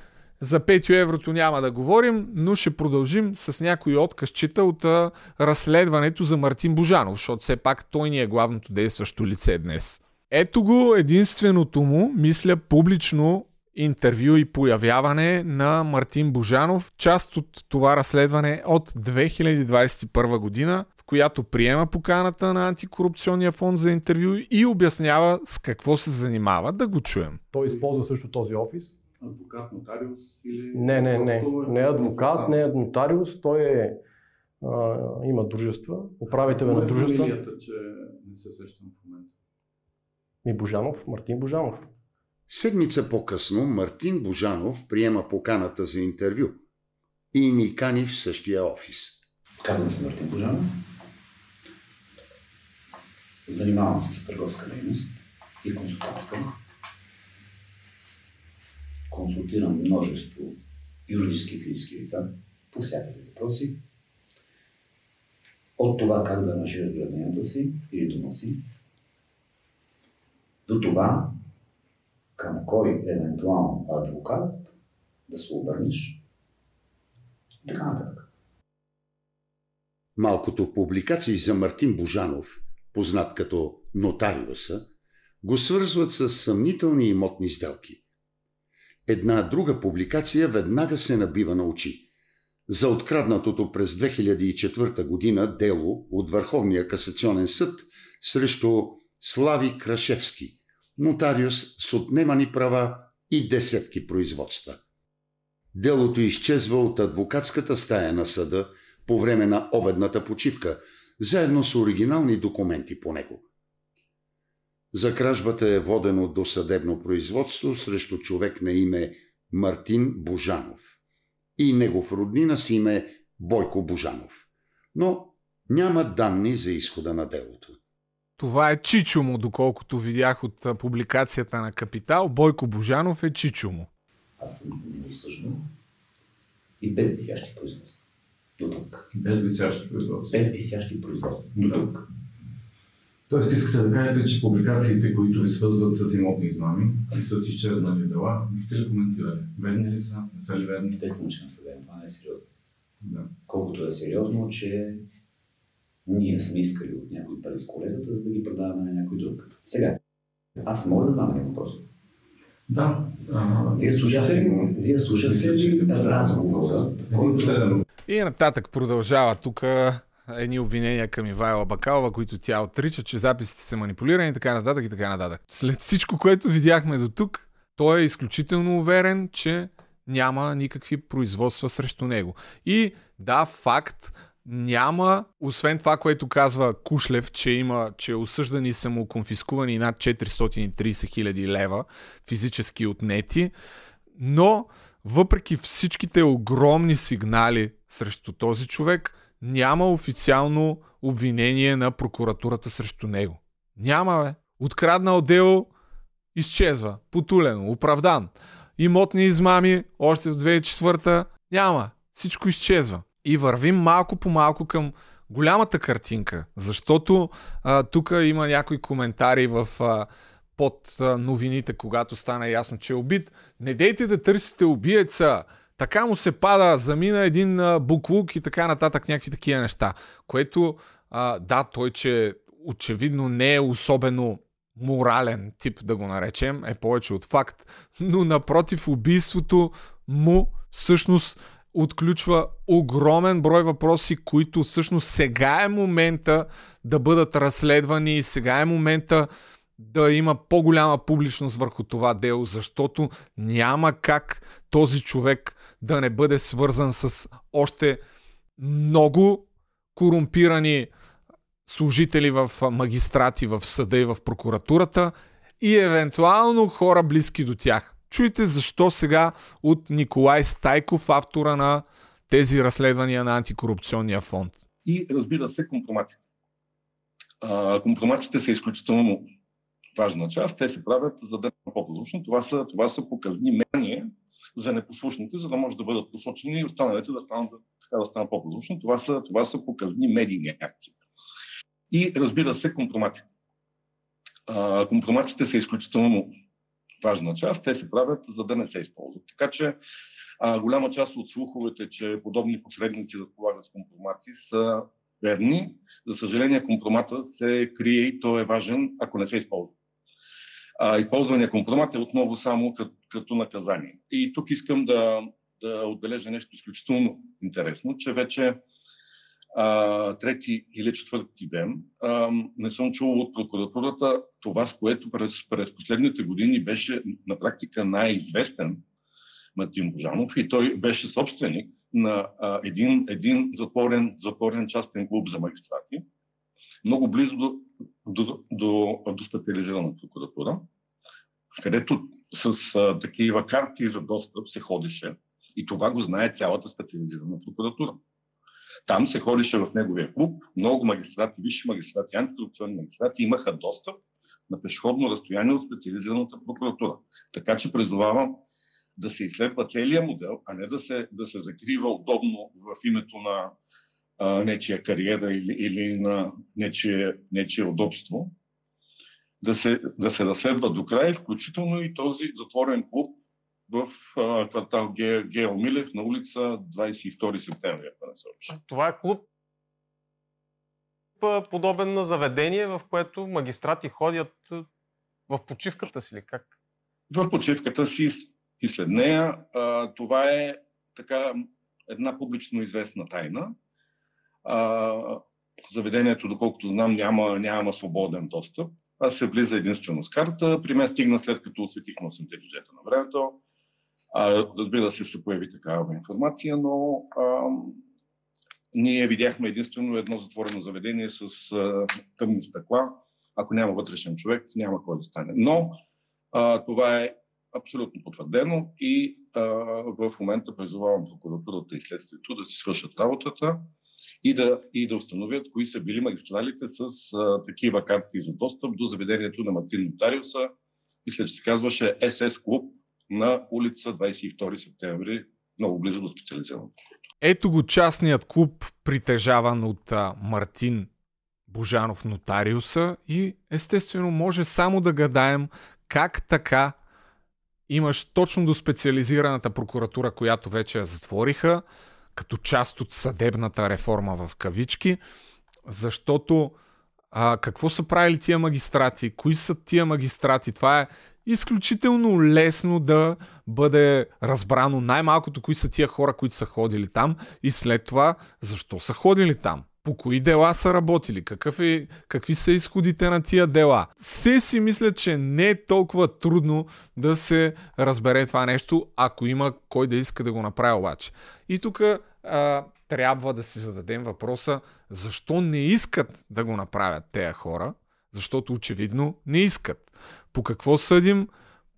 Speaker 1: за 5 еврото няма да говорим, но ще продължим с някои откъсчета от а, разследването за Мартин Божанов, защото все пак той ни е главното действащо лице днес. Ето го единственото му, мисля, публично интервю и появяване на Мартин Божанов, част от това разследване от 2021 година, в която приема поканата на антикорупционния фонд за интервю и обяснява с какво се занимава. Да го чуем.
Speaker 29: Той използва също този офис.
Speaker 30: Адвокат, нотариус или...
Speaker 29: Не, не, не. Не е адвокат, не е нотариус. Той е, а, има дружества, управител на дружества.
Speaker 30: Е фамилията, че не се сещам в момента?
Speaker 29: Ми Божанов, Мартин Божанов.
Speaker 28: Седмица по-късно Мартин Божанов приема поканата за интервю и ни кани в същия офис.
Speaker 30: Казвам се Мартин Божанов. Занимавам се с търговска дейност и консултантска. Консултирам множество юридически и физически лица по всякакви въпроси. От това как да аранжират градината си или дома си, до това към кой евентуално адвокат да се обърнеш. Така нататък.
Speaker 28: Малкото публикации за Мартин Божанов, познат като нотариуса, го свързват с съмнителни имотни сделки. Една друга публикация веднага се набива на очи. За откраднатото през 2004 година дело от Върховния касационен съд срещу Слави Крашевски – нотариус с отнемани права и десетки производства. Делото изчезва от адвокатската стая на съда по време на обедната почивка, заедно с оригинални документи по него. За кражбата е водено до съдебно производство срещу човек на име Мартин Божанов и негов роднина с име Бойко Божанов. Но няма данни за изхода на делото.
Speaker 1: Това е Чичо му, доколкото видях от публикацията на Капитал. Бойко Божанов е Чичо му.
Speaker 30: Аз съм немислъжно и без висящи производства. До тук.
Speaker 31: Без висящи производства.
Speaker 30: Без висящи производства. До тук.
Speaker 31: Тоест искате да кажете, че публикациите, които ви свързват с имотни измами и с изчезнали дела, бихте ли коментирали? Верни ли са? Не са ли верни?
Speaker 30: Естествено, че не са верни. Това не е сериозно.
Speaker 31: Да.
Speaker 30: Колкото е сериозно, че ние сме искали от някой пари с колегата, за да ги предаваме на някой друг. Сега, аз мога да знам един въпрос.
Speaker 31: Да. А,
Speaker 30: Вие слушате ли, вие слушате ли разговора, който
Speaker 1: И нататък продължава тук едни обвинения към Ивайла Бакалова, които тя отрича, че записите са манипулирани и така нататък и така нататък. След всичко, което видяхме до тук, той е изключително уверен, че няма никакви производства срещу него. И да, факт, няма, освен това, което казва Кушлев, че има, че осъждани са му конфискувани над 430 хиляди лева физически отнети, но въпреки всичките огромни сигнали срещу този човек, няма официално обвинение на прокуратурата срещу него. Няма, бе. Откраднал дело, изчезва. Потулено, оправдан. Имотни измами, още от 2004 няма. Всичко изчезва. И вървим малко по малко към голямата картинка, защото тук има някои коментари в а, под а, новините, когато стана ясно, че е убит. Не дейте да търсите убиеца, така му се пада, замина един а, буклук и така нататък, някакви такива неща. Което, а, да, той, че очевидно не е особено морален тип, да го наречем, е повече от факт, но напротив убийството му всъщност отключва огромен брой въпроси, които всъщност сега е момента да бъдат разследвани и сега е момента да има по-голяма публичност върху това дело, защото няма как този човек да не бъде свързан с още много корумпирани служители в магистрати, в съда и в прокуратурата и евентуално хора близки до тях. Чуйте защо сега от Николай Стайков, автора на тези разследвания на антикорупционния фонд.
Speaker 32: И разбира се, компроматите. А, компроматите са изключително важна част. Те се правят за да е по-послушни. Това са, това са показни мерния за непослушните, за да може да бъдат посочени и останалите да станат, така да станат по-послушни. Това са, това са показни медийни акции. И разбира се, компроматите. А, компроматите са изключително важна част. Те се правят за да не се използват. Така че а, голяма част от слуховете, че подобни посредници разполагат с компромати са верни. За съжаление, компромата се крие и той е важен, ако не се използва. А, използвания компромат е отново само като, като наказание. И тук искам да, да отбележа нещо изключително интересно, че вече а, трети или четвърти ден а, не съм чувал от прокуратурата това, с което през, през последните години беше на практика най-известен Матин Божанов. И той беше собственик на а, един, един затворен, затворен частен клуб за магистрати, много близо до, до, до, до специализирана прокуратура, където с а, такива карти за достъп се ходеше. И това го знае цялата специализирана прокуратура. Там се ходеше в неговия клуб, много магистрати, висши магистрати, антикорупционни магистрати имаха достъп на пешеходно разстояние от специализираната прокуратура. Така че призовавам да се изследва целият модел, а не да се, да се закрива удобно в името на а, нечия кариера или, или на нечие, нечие удобство, да се, да се разследва до край, включително и този затворен клуб в а, квартал Ге, Гео Милев на улица 22 септември, ако не се обича.
Speaker 33: Това е клуб подобен на заведение, в което магистрати ходят в почивката си ли как?
Speaker 32: В почивката си и след нея. А, това е така една публично известна тайна. А, заведението, доколкото знам, няма, няма свободен достъп. Аз се влиза единствено с карта. При мен стигна след като осветих 8-те бюджета на времето. А, разбира се, се появи такава информация, но а, ние видяхме единствено едно затворено заведение с а, тъмни стъкла, ако няма вътрешен човек, няма кой да стане. Но а, това е абсолютно потвърдено и а, в момента призовавам прокуратурата и следствието да си свършат работата и да, и да установят кои са били магистралите с а, такива карти за достъп до заведението на Мартин Нотариуса. Мисля, че се казваше СС клуб на улица 22 септември, много близо до специализираното.
Speaker 1: Ето го частният клуб, притежаван от Мартин Божанов Нотариуса и естествено може само да гадаем как така имаш точно до специализираната прокуратура, която вече я затвориха, като част от съдебната реформа в кавички, защото а, какво са правили тия магистрати, кои са тия магистрати, това е изключително лесно да бъде разбрано най-малкото кои са тия хора, които са ходили там и след това защо са ходили там. По кои дела са работили? Какъв е, какви са изходите на тия дела? Все си мисля, че не е толкова трудно да се разбере това нещо, ако има кой да иска да го направи обаче. И тук трябва да си зададем въпроса, защо не искат да го направят тези хора, защото очевидно не искат. По какво съдим?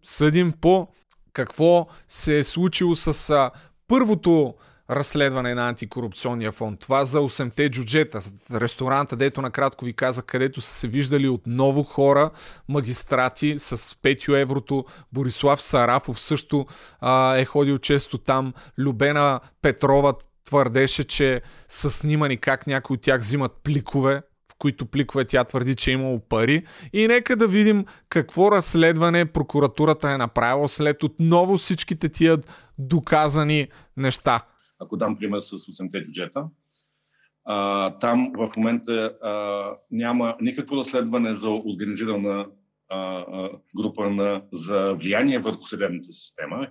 Speaker 1: Съдим по какво се е случило с първото разследване на антикорупционния фонд. Това за 8-те джуджета, ресторанта, дето накратко ви казах, където са се виждали отново хора, магистрати с 5 еврото. Борислав Сарафов също а, е ходил често там. Любена Петрова твърдеше, че са снимани как някои от тях взимат пликове които пликове тя твърди, че е имало пари. И нека да видим какво разследване прокуратурата е направила след отново всичките тия доказани неща.
Speaker 32: Ако дам пример с 8-те бюджета, а, там в момента няма никакво разследване за организирана група на, за влияние върху съдебната система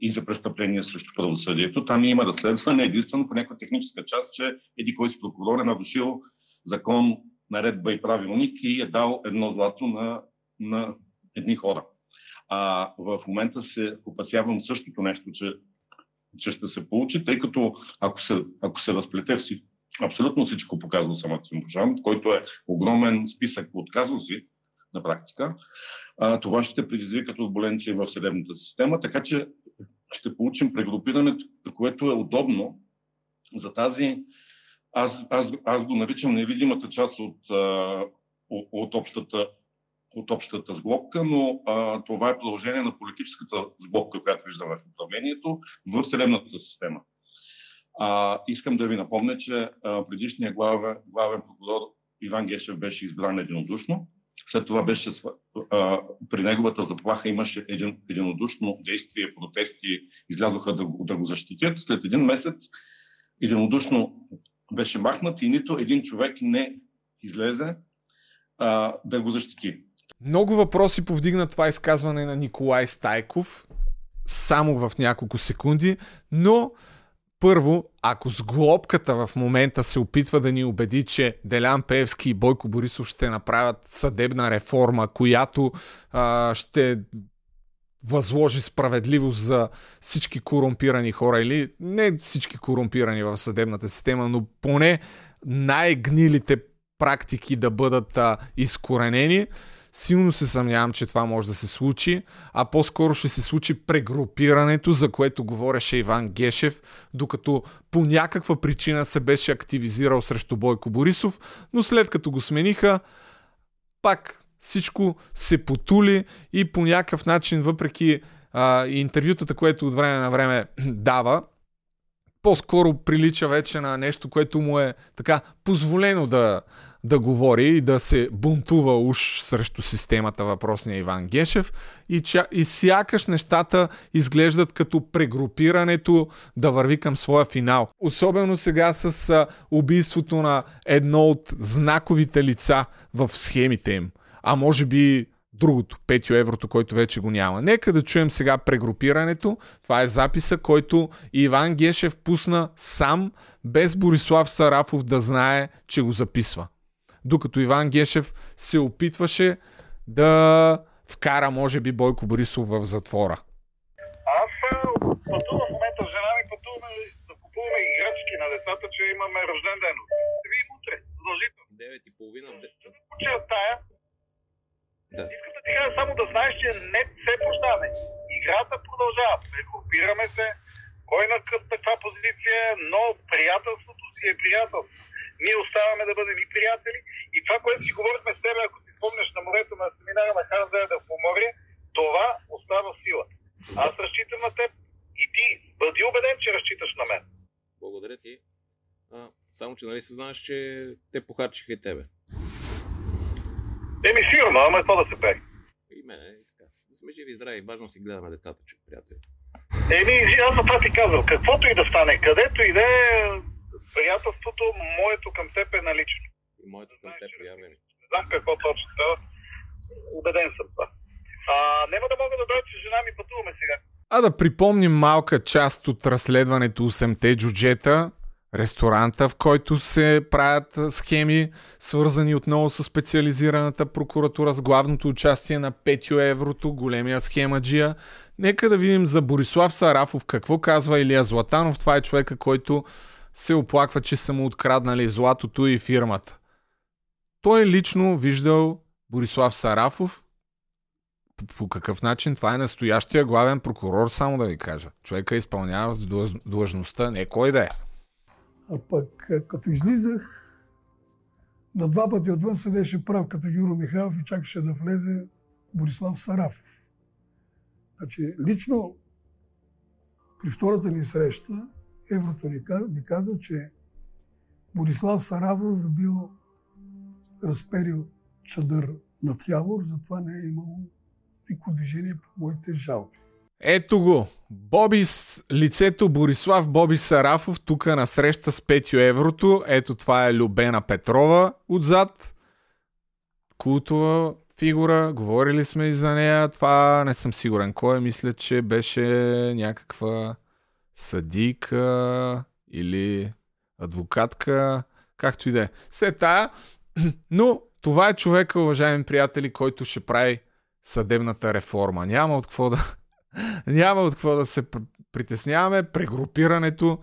Speaker 32: и за престъпление срещу правосъдието. Там има разследване единствено по някаква техническа част, че еди кой си прокурор е нарушил закон, наредба и правилник и е дал едно злато на, на едни хора. А в момента се опасявам същото нещо, че, че ще се получи, тъй като ако се, ако се разплете всичко, абсолютно всичко показва самата Божан, който е огромен списък от казуси на практика, а, това ще предизвика турбуленция в съдебната система, така че ще получим прегрупирането, което е удобно за тази аз, аз, аз го наричам невидимата част от, от, общата, от общата сглобка, но а, това е продължение на политическата сглобка, която виждаме в управлението в съдебната система. А, искам да ви напомня, че а, предишният главен, главен прокурор Иван Гешев беше избран единодушно. След това беше, а, при неговата заплаха имаше един, единодушно действие, протести, излязоха да, да го защитят. След един месец единодушно беше махнат и нито един човек не излезе а, да го защити.
Speaker 1: Много въпроси повдигна това изказване на Николай Стайков само в няколко секунди, но първо, ако с глобката в момента се опитва да ни убеди, че Делян Певски и Бойко Борисов ще направят съдебна реформа, която а, ще възложи справедливост за всички корумпирани хора или не всички корумпирани в съдебната система, но поне най-гнилите практики да бъдат а, изкоренени. Силно се съмнявам, че това може да се случи, а по-скоро ще се случи прегрупирането, за което говореше Иван Гешев, докато по някаква причина се беше активизирал срещу Бойко Борисов, но след като го смениха, пак всичко се потули и по някакъв начин, въпреки а, интервютата, което от време на време дава, по-скоро прилича вече на нещо, което му е така позволено да, да говори и да се бунтува уж срещу системата въпросния Иван Гешев и, ча, и сякаш нещата изглеждат като прегрупирането да върви към своя финал. Особено сега с убийството на едно от знаковите лица в схемите им – а може би другото, 5 еврото, който вече го няма. Нека да чуем сега прегрупирането. Това е записа, който Иван Гешев пусна сам, без Борислав Сарафов да знае, че го записва. Докато Иван Гешев се опитваше да вкара, може би, Бойко Борисов в затвора.
Speaker 34: Аз пътувам в момента с жена ми, пътуваме да купуваме играчки на децата, че имаме рожден ден. Ще видим утре, задължително.
Speaker 35: 9.30.
Speaker 34: Почия тая, да знаеш, че не се прощаваме. Играта продължава. Прегрупираме се, кой на каква позиция, но приятелството си е приятелство. Ние оставаме да бъдем и приятели. И това, което си говорихме с теб, ако си спомняш на морето на семинара на Ханзея да помогне, това остава в сила. Аз разчитам на теб и ти бъди убеден, че разчиташ на мен.
Speaker 36: Благодаря ти. А, само, че нали се знаеш, че те похарчиха и тебе.
Speaker 34: Еми сигурно, ама е това да се пее.
Speaker 36: И мене, и така. Да сме живи и здрави. Важно си гледаме децата, че приятели.
Speaker 34: Еми, аз за това ти казвам, каквото и да стане, където и да е, приятелството, моето към теб е налично.
Speaker 36: И моето към теб, явен.
Speaker 34: Не знам какво точно става. Убеден съм това. А, няма да мога да дойда, че жена ми пътуваме сега.
Speaker 1: А да припомним малка част от разследването 8-те джуджета, ресторанта, в който се правят схеми, свързани отново с специализираната прокуратура с главното участие на Петю Еврото, големия схемаджия. Нека да видим за Борислав Сарафов какво казва Илия Златанов. Това е човека, който се оплаква, че са му откраднали златото и фирмата. Той лично виждал Борислав Сарафов. По, какъв начин? Това е настоящия главен прокурор, само да ви кажа. Човека изпълнява с длъж- длъжността, не кой да е.
Speaker 37: А пък е, като излизах, на два пъти отвън седеше прав като Юро Михайлов и чакаше да влезе Борислав Сарафов. Значи, лично при втората ни среща Еврото ни каза, ми каза, че Борислав Сарафов е бил разперил чадър над Явор, затова не е имало никакво движение по моите жалби.
Speaker 1: Ето го. Боби лицето Борислав Боби Сарафов, тук на среща с Петю Еврото. Ето това е Любена Петрова отзад. Култова фигура, говорили сме и за нея. Това не съм сигурен кой е. Мисля, че беше някаква съдийка или адвокатка, както и да е. Се тая. Но това е човека, уважаеми приятели, който ще прави съдебната реформа. Няма от какво да, няма от какво да се пр- притесняваме. Прегрупирането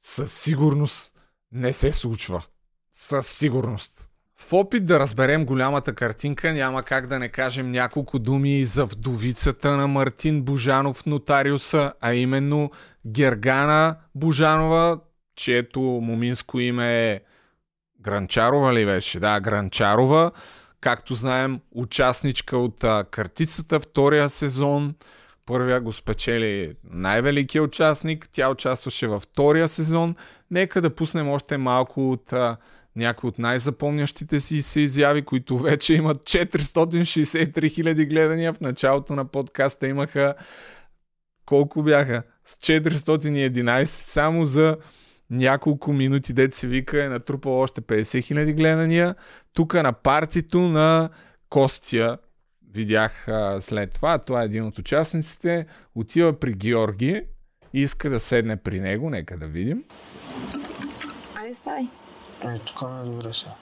Speaker 1: със сигурност не се случва. Със сигурност. В опит да разберем голямата картинка, няма как да не кажем няколко думи и за вдовицата на Мартин Божанов, нотариуса, а именно Гергана Божанова, чието моминско име е Гранчарова ли беше? Да, Гранчарова. Както знаем, участничка от картицата, втория сезон. Първия го спечели най-великият участник. Тя участваше във втория сезон. Нека да пуснем още малко от някои от най-запомнящите си се изяви, които вече имат 463 хиляди гледания. В началото на подкаста имаха колко бяха? С 411 само за няколко минути, дет се вика, е натрупал още 50 хиляди гледания. Тук на партито на Костия, видях а, след това, това е един от участниците, отива при Георги и иска да седне при него, нека да видим.
Speaker 12: Ай, сай.
Speaker 38: Е, тук не е добре сега.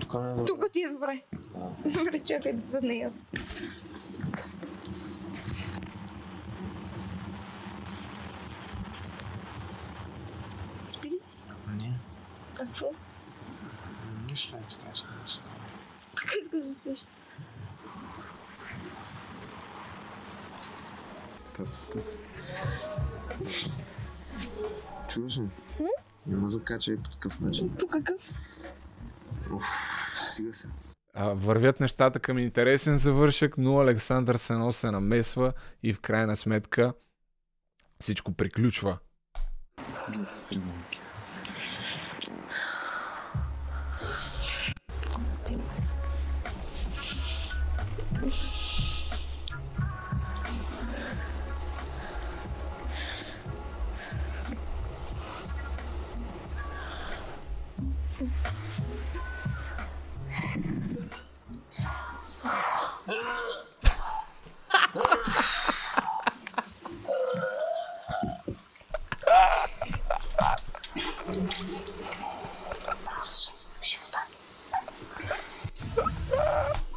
Speaker 38: Тук не е добре.
Speaker 12: Тук ти е добре. Добре, чакай да седна и аз. Спи ли си?
Speaker 38: Не,
Speaker 12: А какво?
Speaker 38: нищо не е така, искам да се
Speaker 12: Така искаш да спиш.
Speaker 38: Такъв. Чуваш ли? Няма закачай по такъв начин.
Speaker 12: По какъв?
Speaker 38: Уф, стига се.
Speaker 1: А, вървят нещата към интересен завършък, но Александър Сено се намесва и в крайна сметка всичко приключва.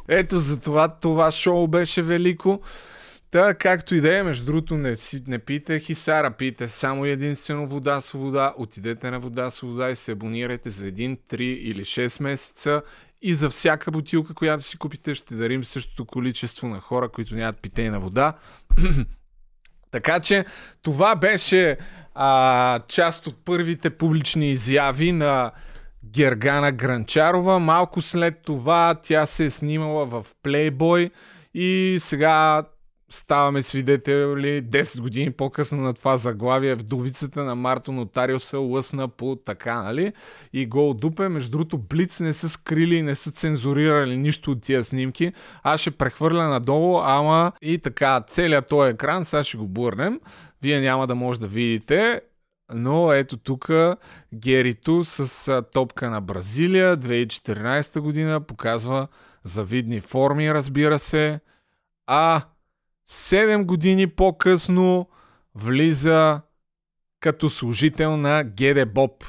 Speaker 1: Ето за това това шоу беше велико. Та, както и да е, между другото, не, не пийте хисара, пийте само единствено вода с вода. Отидете на вода с вода и се абонирайте за 1, 3 или 6 месеца. И за всяка бутилка, която си купите, ще дарим същото количество на хора, които нямат питейна вода. така че това беше а, част от първите публични изяви на Гергана Гранчарова. Малко след това тя се е снимала в Playboy и сега ставаме свидетели 10 години по-късно на това заглавие. Вдовицата на Марто Нотариуса лъсна по така, нали? И гол дупе. Между другото, Блиц не са скрили и не са цензурирали нищо от тия снимки. Аз ще прехвърля надолу, ама и така, целият този екран, сега ще го бурнем. Вие няма да може да видите. Но ето тук Герито с топка на Бразилия 2014 година показва завидни форми, разбира се. А 7 години по-късно влиза като служител на ГД Боб.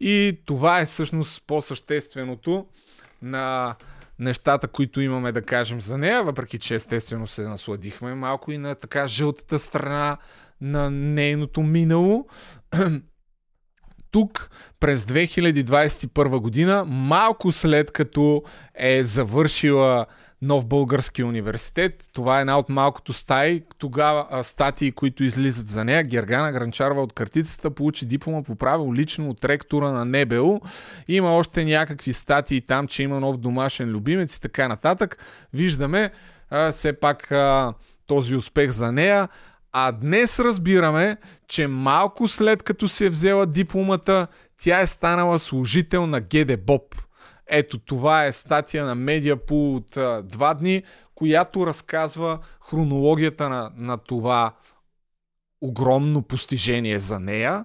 Speaker 1: И това е всъщност по-същественото на нещата, които имаме да кажем за нея, въпреки че естествено се насладихме малко и на така жълтата страна на нейното минало. Тук през 2021 година, малко след като е завършила Нов български университет. Това е една от малкото стаи, тогава статии, които излизат за нея. Гергана Гранчарова от картицата получи диплома по право лично от ректора на НБУ. Има още някакви статии там, че има нов домашен любимец и така нататък. Виждаме а, все пак а, този успех за нея. А днес разбираме, че малко след като си е взела дипломата, тя е станала служител на ГД Боб. Ето това е статия на Медиапул от а, два дни, която разказва хронологията на, на това огромно постижение за нея.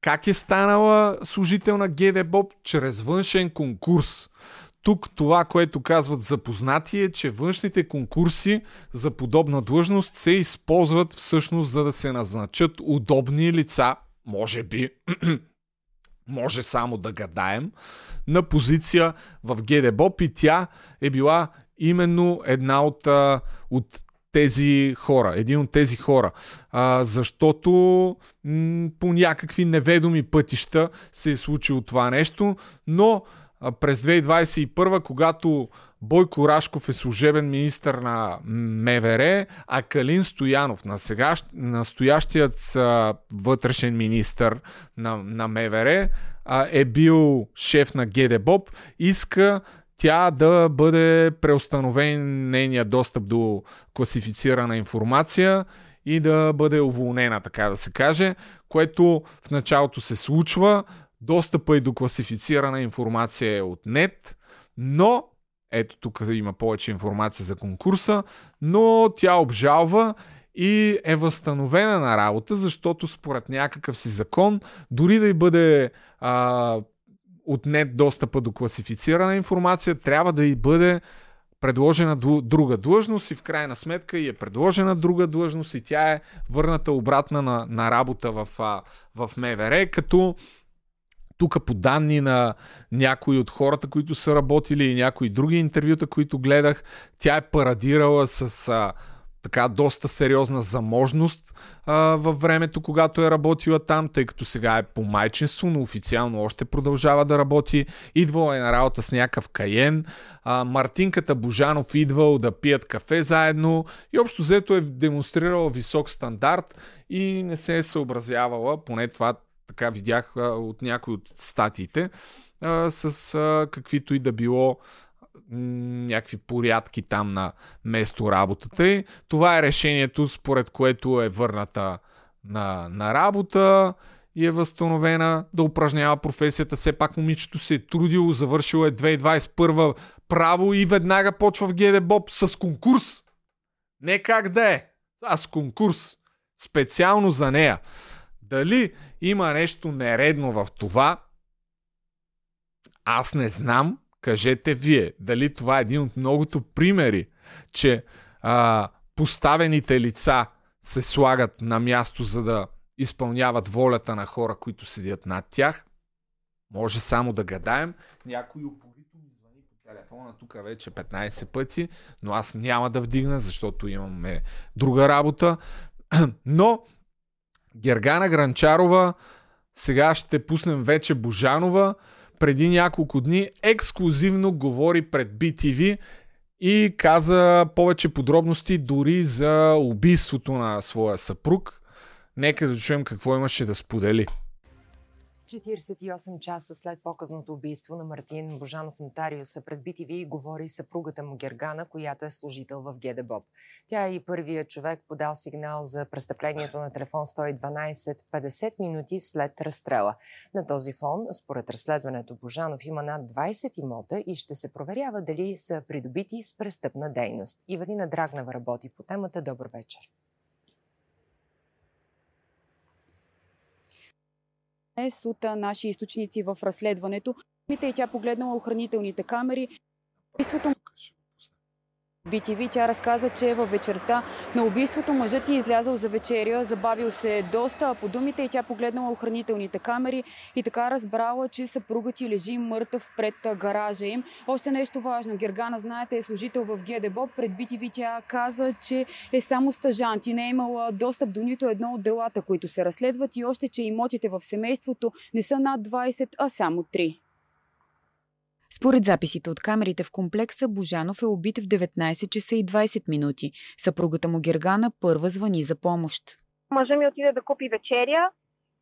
Speaker 1: Как е станала служител на ГД Боб? Чрез външен конкурс. Тук това, което казват запознати е, че външните конкурси за подобна длъжност се използват всъщност за да се назначат удобни лица, може би, може само да гадаем, на позиция в ГДБОП и тя е била именно една от, от тези хора, един от тези хора. А, защото м- по някакви неведоми пътища се е случило това нещо, но през 2021, когато Бойко Рашков е служебен министр на МВР, а Калин Стоянов, на сега, настоящият вътрешен министр на, на МВР, е бил шеф на ГДБОП, иска тя да бъде преустановен нейния достъп до класифицирана информация и да бъде уволнена, така да се каже, което в началото се случва. Достъпа и до класифицирана информация е отнет, но ето тук има повече информация за конкурса, но тя обжалва и е възстановена на работа, защото според някакъв си закон, дори да й бъде а, отнет достъпа до класифицирана информация, трябва да й бъде предложена друга длъжност и в крайна сметка и е предложена друга длъжност и тя е върната обратна на, на работа в, в МВР, като тук по данни на някои от хората, които са работили и някои други интервюта, които гледах, тя е парадирала с а, така доста сериозна заможност а, във времето, когато е работила там, тъй като сега е по майчинство, но официално още продължава да работи. Идвала е на работа с някакъв каен. А, Мартинката Божанов идвал да пият кафе заедно и общо взето е демонстрирала висок стандарт и не се е съобразявала, поне това така видях а, от някои от статиите, а, с а, каквито и да било някакви порядки там на место работата й. Това е решението, според което е върната на, на работа и е възстановена да упражнява професията. Все пак момичето се е трудило, завършило е 2021 право и веднага почва в ГД с конкурс. Не как да е, а с конкурс. Специално за нея. Дали има нещо нередно в това, аз не знам, Кажете вие, дали това е един от многото примери, че а, поставените лица се слагат на място, за да изпълняват волята на хора, които седят над тях. Може само да гадаем. Някой упорито ми звъни по телефона тук вече 15 пъти, но аз няма да вдигна, защото имаме друга работа. Но Гергана Гранчарова, сега ще пуснем вече Божанова, преди няколко дни ексклюзивно говори пред BTV и каза повече подробности дори за убийството на своя съпруг. Нека да чуем какво имаше да сподели.
Speaker 39: 48 часа след показното убийство на Мартин Божанов Нотариуса пред BTV говори съпругата му Гергана, която е служител в ГДБОБ. Тя е и първият човек подал сигнал за престъплението на телефон 112 50 минути след разстрела. На този фон, според разследването, Божанов има над 20 имота и ще се проверява дали са придобити с престъпна дейност. Ивелина Драгнава работи по темата. Добър вечер.
Speaker 40: Днес от наши източници в разследването. И тя погледнала охранителните камери. Убийството BTV тя разказа, че във вечерта на убийството мъжът е излязъл за вечеря, забавил се доста, а по думите и тя погледнала охранителните камери и така разбрала, че съпругът ти лежи мъртъв пред гаража им. Още нещо важно. Гергана, знаете, е служител в ГДБО. Пред BTV тя каза, че е само стъжант и не е имала достъп до нито едно от делата, които се разследват и още, че имотите в семейството не са над 20, а само 3. Според записите от камерите в комплекса, Божанов е убит в 19 часа и 20 минути. Съпругата му Гергана първа звъни за помощ.
Speaker 41: Мъжа ми отиде да купи вечеря,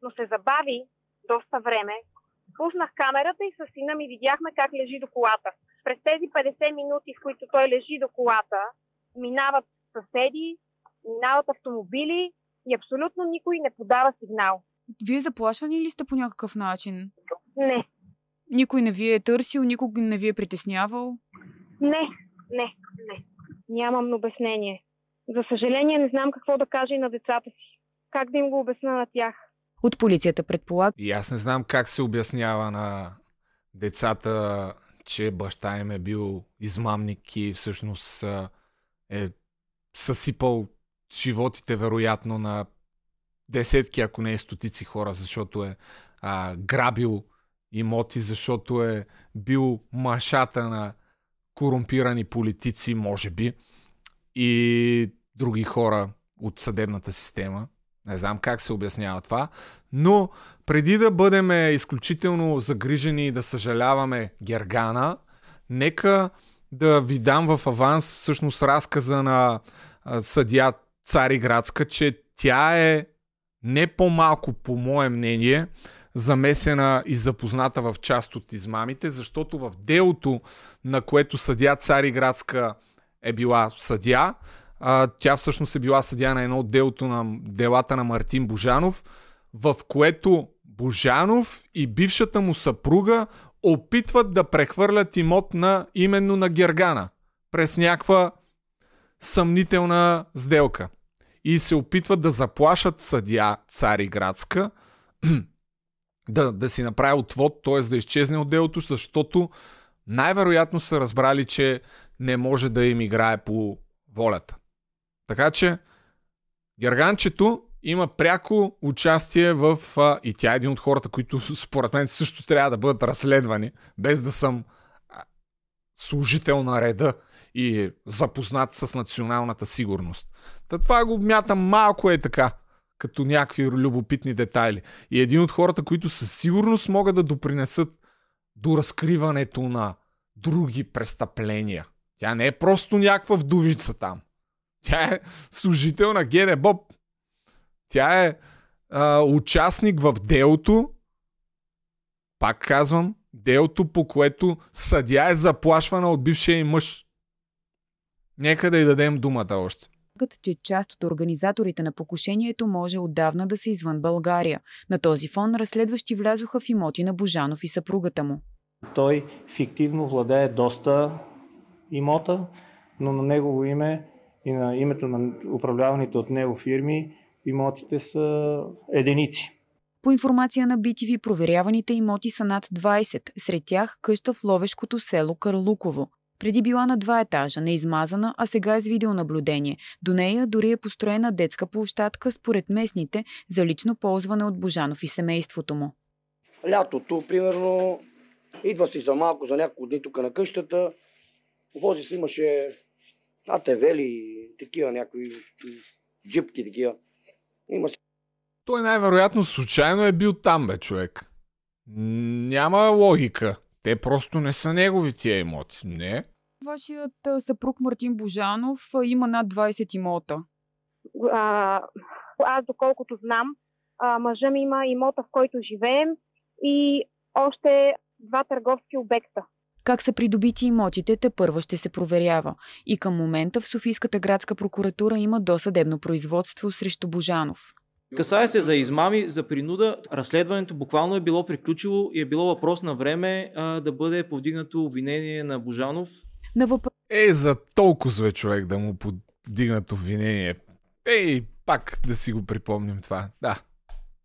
Speaker 41: но се забави доста време. Пуснах камерата и с сина ми видяхме как лежи до колата. През тези 50 минути, в които той лежи до колата, минават съседи, минават автомобили и абсолютно никой не подава сигнал.
Speaker 40: Вие заплашвани ли сте по някакъв начин?
Speaker 41: Не,
Speaker 40: Никой не ви е търсил, никой не ви е притеснявал?
Speaker 41: не, не, не. Нямам обяснение. За съжаление не знам какво да кажа и на децата си. Как да им го обясна на тях?
Speaker 40: От полицията предполага,
Speaker 1: И аз не знам как се обяснява на децата, че баща им е бил измамник и всъщност е съсипал животите вероятно на десетки, ако не и стотици хора, защото е а, грабил имоти, защото е бил машата на корумпирани политици, може би, и други хора от съдебната система. Не знам как се обяснява това, но преди да бъдем изключително загрижени и да съжаляваме Гергана, нека да ви дам в аванс всъщност разказа на съдия Цариградска, че тя е не по-малко, по мое мнение, замесена и запозната в част от измамите, защото в делото, на което съдя Цариградска е била съдя, а, тя всъщност е била съдя на едно от делото на делата на Мартин Божанов, в което Божанов и бившата му съпруга опитват да прехвърлят имот на именно на Гергана през някаква съмнителна сделка. И се опитват да заплашат съдя Цариградска да, да си направи отвод, т.е. да изчезне от делото, защото най-вероятно са разбрали, че не може да им играе по волята. Така че Герганчето има пряко участие в... А, и тя е един от хората, които според мен също трябва да бъдат разследвани, без да съм служител на реда и запознат с националната сигурност. Та това го мятам малко е така, като някакви любопитни детайли. И един от хората, които със сигурност могат да допринесат до разкриването на други престъпления. Тя не е просто някаква вдовица там. Тя е служител на ГД Боб. Тя е а, участник в делото, пак казвам, делото по което съдя е заплашвана от бившия и мъж. Нека да й дадем думата още
Speaker 40: че част от организаторите на покушението може отдавна да са извън България. На този фон разследващи влязоха в имоти на Божанов и съпругата му.
Speaker 36: Той фиктивно владее доста имота, но на негово име и на името на управляваните от него фирми имотите са единици.
Speaker 40: По информация на BTV, проверяваните имоти са над 20, сред тях къща в ловешкото село Карлуково. Преди била на два етажа, неизмазана, а сега е с видеонаблюдение. До нея дори е построена детска площадка, според местните, за лично ползване от Божанов и семейството му.
Speaker 42: Лятото, примерно,
Speaker 37: Идва си за малко, за няколко дни тук на къщата. Вози си, имаше АТВ ли, такива някои джипки такива. Има си
Speaker 1: Той най-вероятно случайно е бил там, бе, човек. Няма логика. Те просто не са негови тия имоти. Не.
Speaker 40: Вашият съпруг Мартин Божанов има над 20 имота.
Speaker 41: а, аз доколкото знам, а, мъжа ми има имота, в който живеем и още два търговски обекта.
Speaker 40: Как са придобити имотите, те първа ще се проверява. И към момента в Софийската градска прокуратура има досъдебно производство срещу Божанов.
Speaker 43: Касае се за измами, за принуда. Разследването буквално е било приключило и е било въпрос на време а, да бъде повдигнато обвинение на Божанов.
Speaker 40: На въпрос...
Speaker 1: Е, за толкова човек да му подигнат обвинение. Ей, пак да си го припомним това. Да.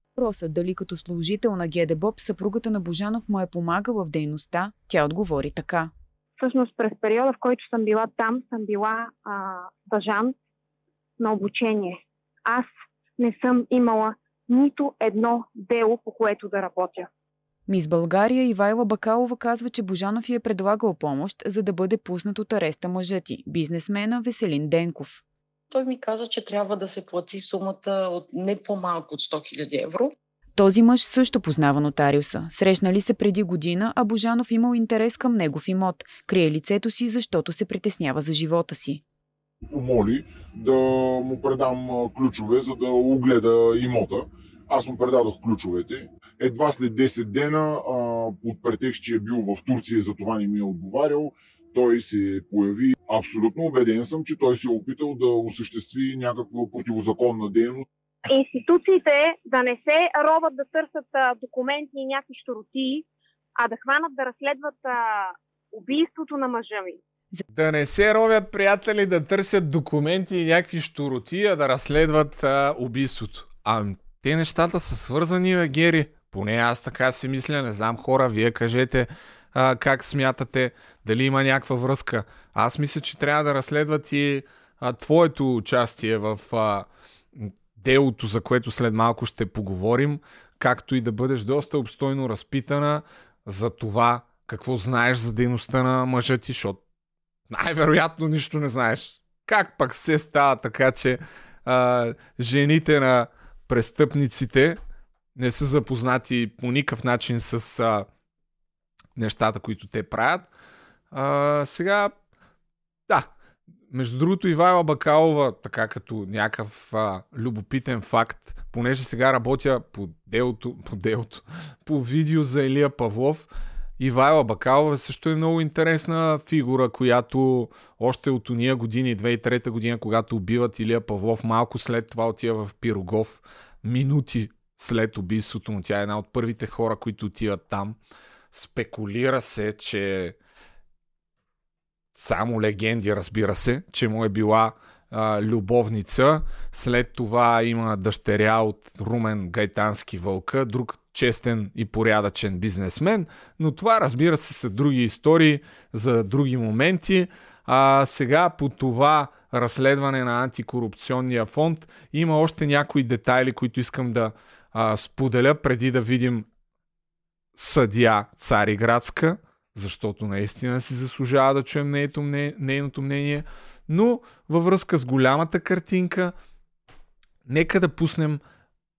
Speaker 40: въпроса дали като служител на ГДБОП съпругата на Божанов му е помагала в дейността, тя отговори така.
Speaker 41: Всъщност през периода, в който съм била там, съм била а, стажант на обучение. Аз не съм имала нито едно дело, по което да работя.
Speaker 40: Мис България Ивайла Бакалова казва, че Божанов й е предлагал помощ, за да бъде пуснат от ареста мъжът ти, бизнесмена Веселин Денков.
Speaker 42: Той ми каза, че трябва да се плати сумата от не по-малко от 100 000 евро.
Speaker 40: Този мъж също познава нотариуса. Срещнали се преди година, а Божанов имал интерес към негов имот. Крие лицето си, защото се притеснява за живота си.
Speaker 38: Помоли да му предам ключове, за да огледа имота. Аз му предадох ключовете. Едва след 10 дена, а, под претекст, че е бил в Турция и за това не ми е отговарял, той се появи. Абсолютно убеден съм, че той се е опитал да осъществи някаква противозаконна дейност.
Speaker 41: Институциите да не се роват да търсят документи и някакви щуротии, а да хванат да разследват убийството на мъжа ми.
Speaker 1: Да не се ровят приятели да търсят документи и някакви щуроти, а да разследват а, убийството. А те нещата са свързани, Гери. Поне аз така си мисля, не знам хора, вие кажете а, как смятате, дали има някаква връзка. Аз мисля, че трябва да разследват и а, твоето участие в а, делото, за което след малко ще поговорим, както и да бъдеш доста обстойно разпитана за това какво знаеш за дейността на мъжа ти, защото най-вероятно нищо не знаеш. Как пък се става така, че а, жените на престъпниците не са запознати по никакъв начин с а, нещата, които те правят. А, сега, да, между другото, Ивайла Бакалова, така като някакъв а, любопитен факт, понеже сега работя по делото, по делото, по видео за Илия Павлов, Ивайла Бакалова също е много интересна фигура, която още от уния години, 2003 година, когато убиват Илия Павлов, малко след това отива в Пирогов, минути след убийството му. Тя е една от първите хора, които отиват там. Спекулира се, че само легенди, разбира се, че му е била а, любовница. След това има дъщеря от Румен Гайтански Вълка, друг честен и порядъчен бизнесмен, но това разбира се са други истории за други моменти. А сега по това разследване на антикорупционния фонд има още някои детайли, които искам да а, споделя преди да видим съдия Цариградска, защото наистина си заслужава да чуем нейното нейното мнение. Но във връзка с голямата картинка, нека да пуснем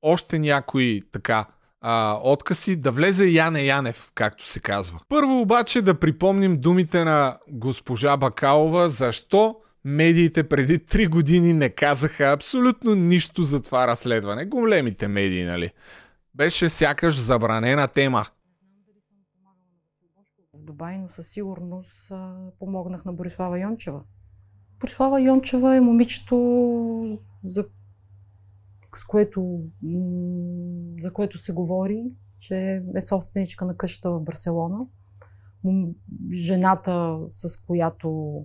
Speaker 1: още някои така а, откази да влезе Яне Янев, както се казва. Първо обаче да припомним думите на госпожа Бакалова, защо медиите преди 3 години не казаха абсолютно нищо за това разследване. Големите медии, нали? Беше сякаш забранена тема.
Speaker 26: в Дубай, но със сигурност помогнах на Борислава Йончева. Борислава Йончева е момичето, за, с което, за което се говори, че е собственичка на къщата в Барселона. Жената, с която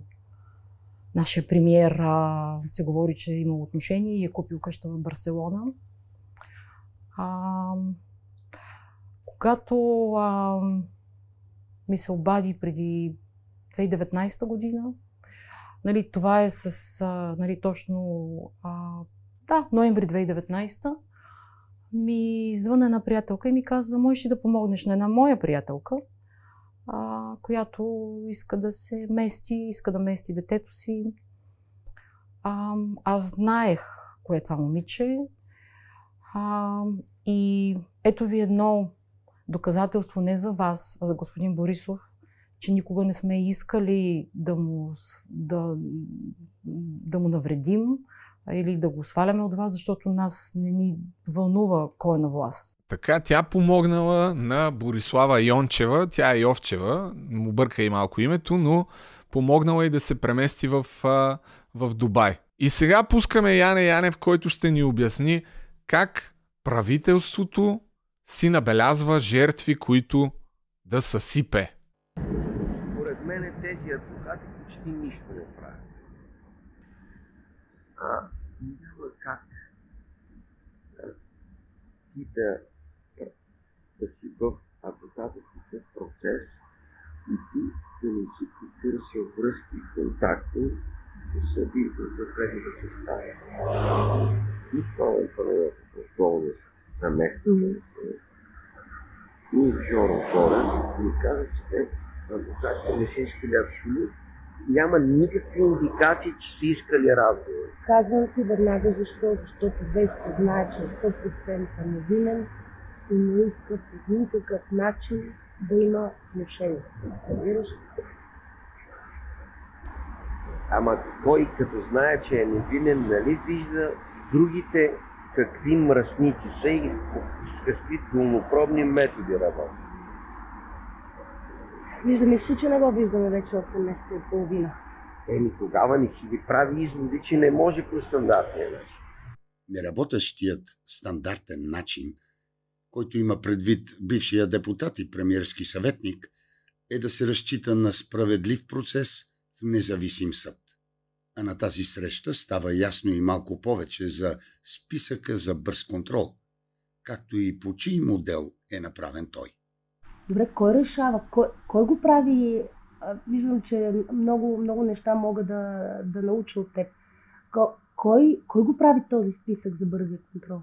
Speaker 26: нашия премиер а, се говори, че е имал отношение и е купил къща в Барселона. А, когато а, ми се обади преди 2019 година. Нали, това е с а, нали, точно а, да, ноември 2019 ми звъна една приятелка и ми каза, можеш ли да помогнеш на една моя приятелка а, която иска да се мести, иска да мести детето си. А, аз знаех кое е това момиче. А, и ето ви едно доказателство не за вас, а за господин Борисов, че никога не сме искали да му, да, да му навредим или да го сваляме от вас, защото нас не ни вълнува кой е на власт.
Speaker 1: Така тя помогнала на Борислава Йончева, тя е Йовчева, му бърка и малко името, но помогнала и да се премести в, в Дубай. И сега пускаме Яне Янев, който ще ни обясни как правителството си набелязва жертви, които да съсипе.
Speaker 44: Според мен тези адвокати почти нищо не правят. А няма как ти да, да си в адвокатския процес и ти да не си потърсил връзки и контакти с съдиите за преди да се става. И това е първо основно за мен. И Жоро Горе ми каза, че те адвокатите не са искали абсолютно. Няма никакви индикации, че са искали разговор.
Speaker 45: Казвам ти веднага защо, защото вече знае, че е 100% невинен и не иска по никакъв начин да има отношение. Разбираш?
Speaker 44: Ама той като знае, че е невинен, нали вижда другите какви мръсници са и с какви методи работят.
Speaker 45: Виждаме си, че не го виждаме вече от месец и половина.
Speaker 44: Еми тогава не си ги прави изводи, че не може по стандартния начин.
Speaker 28: Неработещият стандартен начин, който има предвид бившия депутат и премиерски съветник, е да се разчита на справедлив процес в независим съд. А на тази среща става ясно и малко повече за списъка за бърз контрол, както и по чий модел е направен той.
Speaker 45: Добре, кой решава? Кой, кой го прави? Виждам, че много, много неща мога да, да науча от теб. Кой, кой го прави този списък за бързия контрол?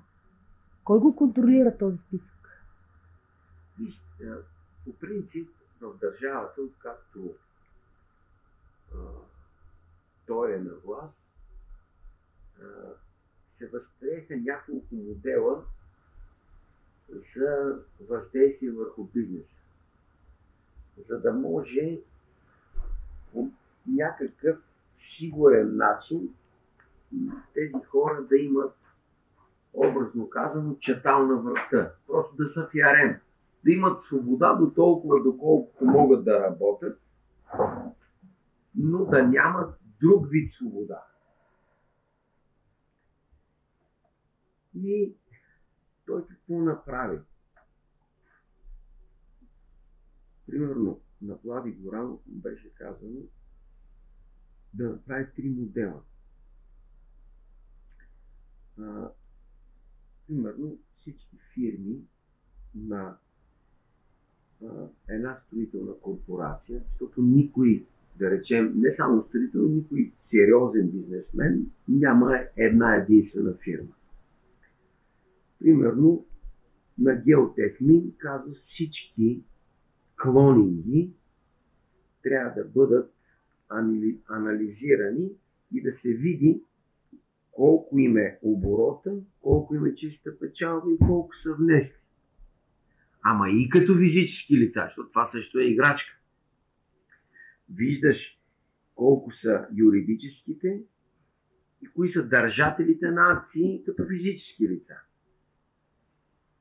Speaker 45: Кой го контролира този списък?
Speaker 44: Виж, по принцип в държавата, откакто той е на власт, се възприеха няколко модела за въздействие върху бизнеса. За да може по някакъв сигурен начин тези хора да имат, образно казано, чатал на връхта. Просто да са фиарем. Да имат свобода до толкова, доколкото могат да работят, но да нямат друг вид свобода. И той какво направи? Примерно на Влади Горанов беше казано да направи три модела. А, примерно всички фирми на а, една строителна корпорация, защото никой да речем, не само строител, никой сериозен бизнесмен няма една единствена фирма. Примерно, на Геотехмин казва всички клонинги трябва да бъдат анализирани и да се види колко им е оборота, колко им е чиста печалба и колко са внесли. Ама и като физически лица, защото това също е играчка виждаш колко са юридическите и кои са държателите на акции като физически лица.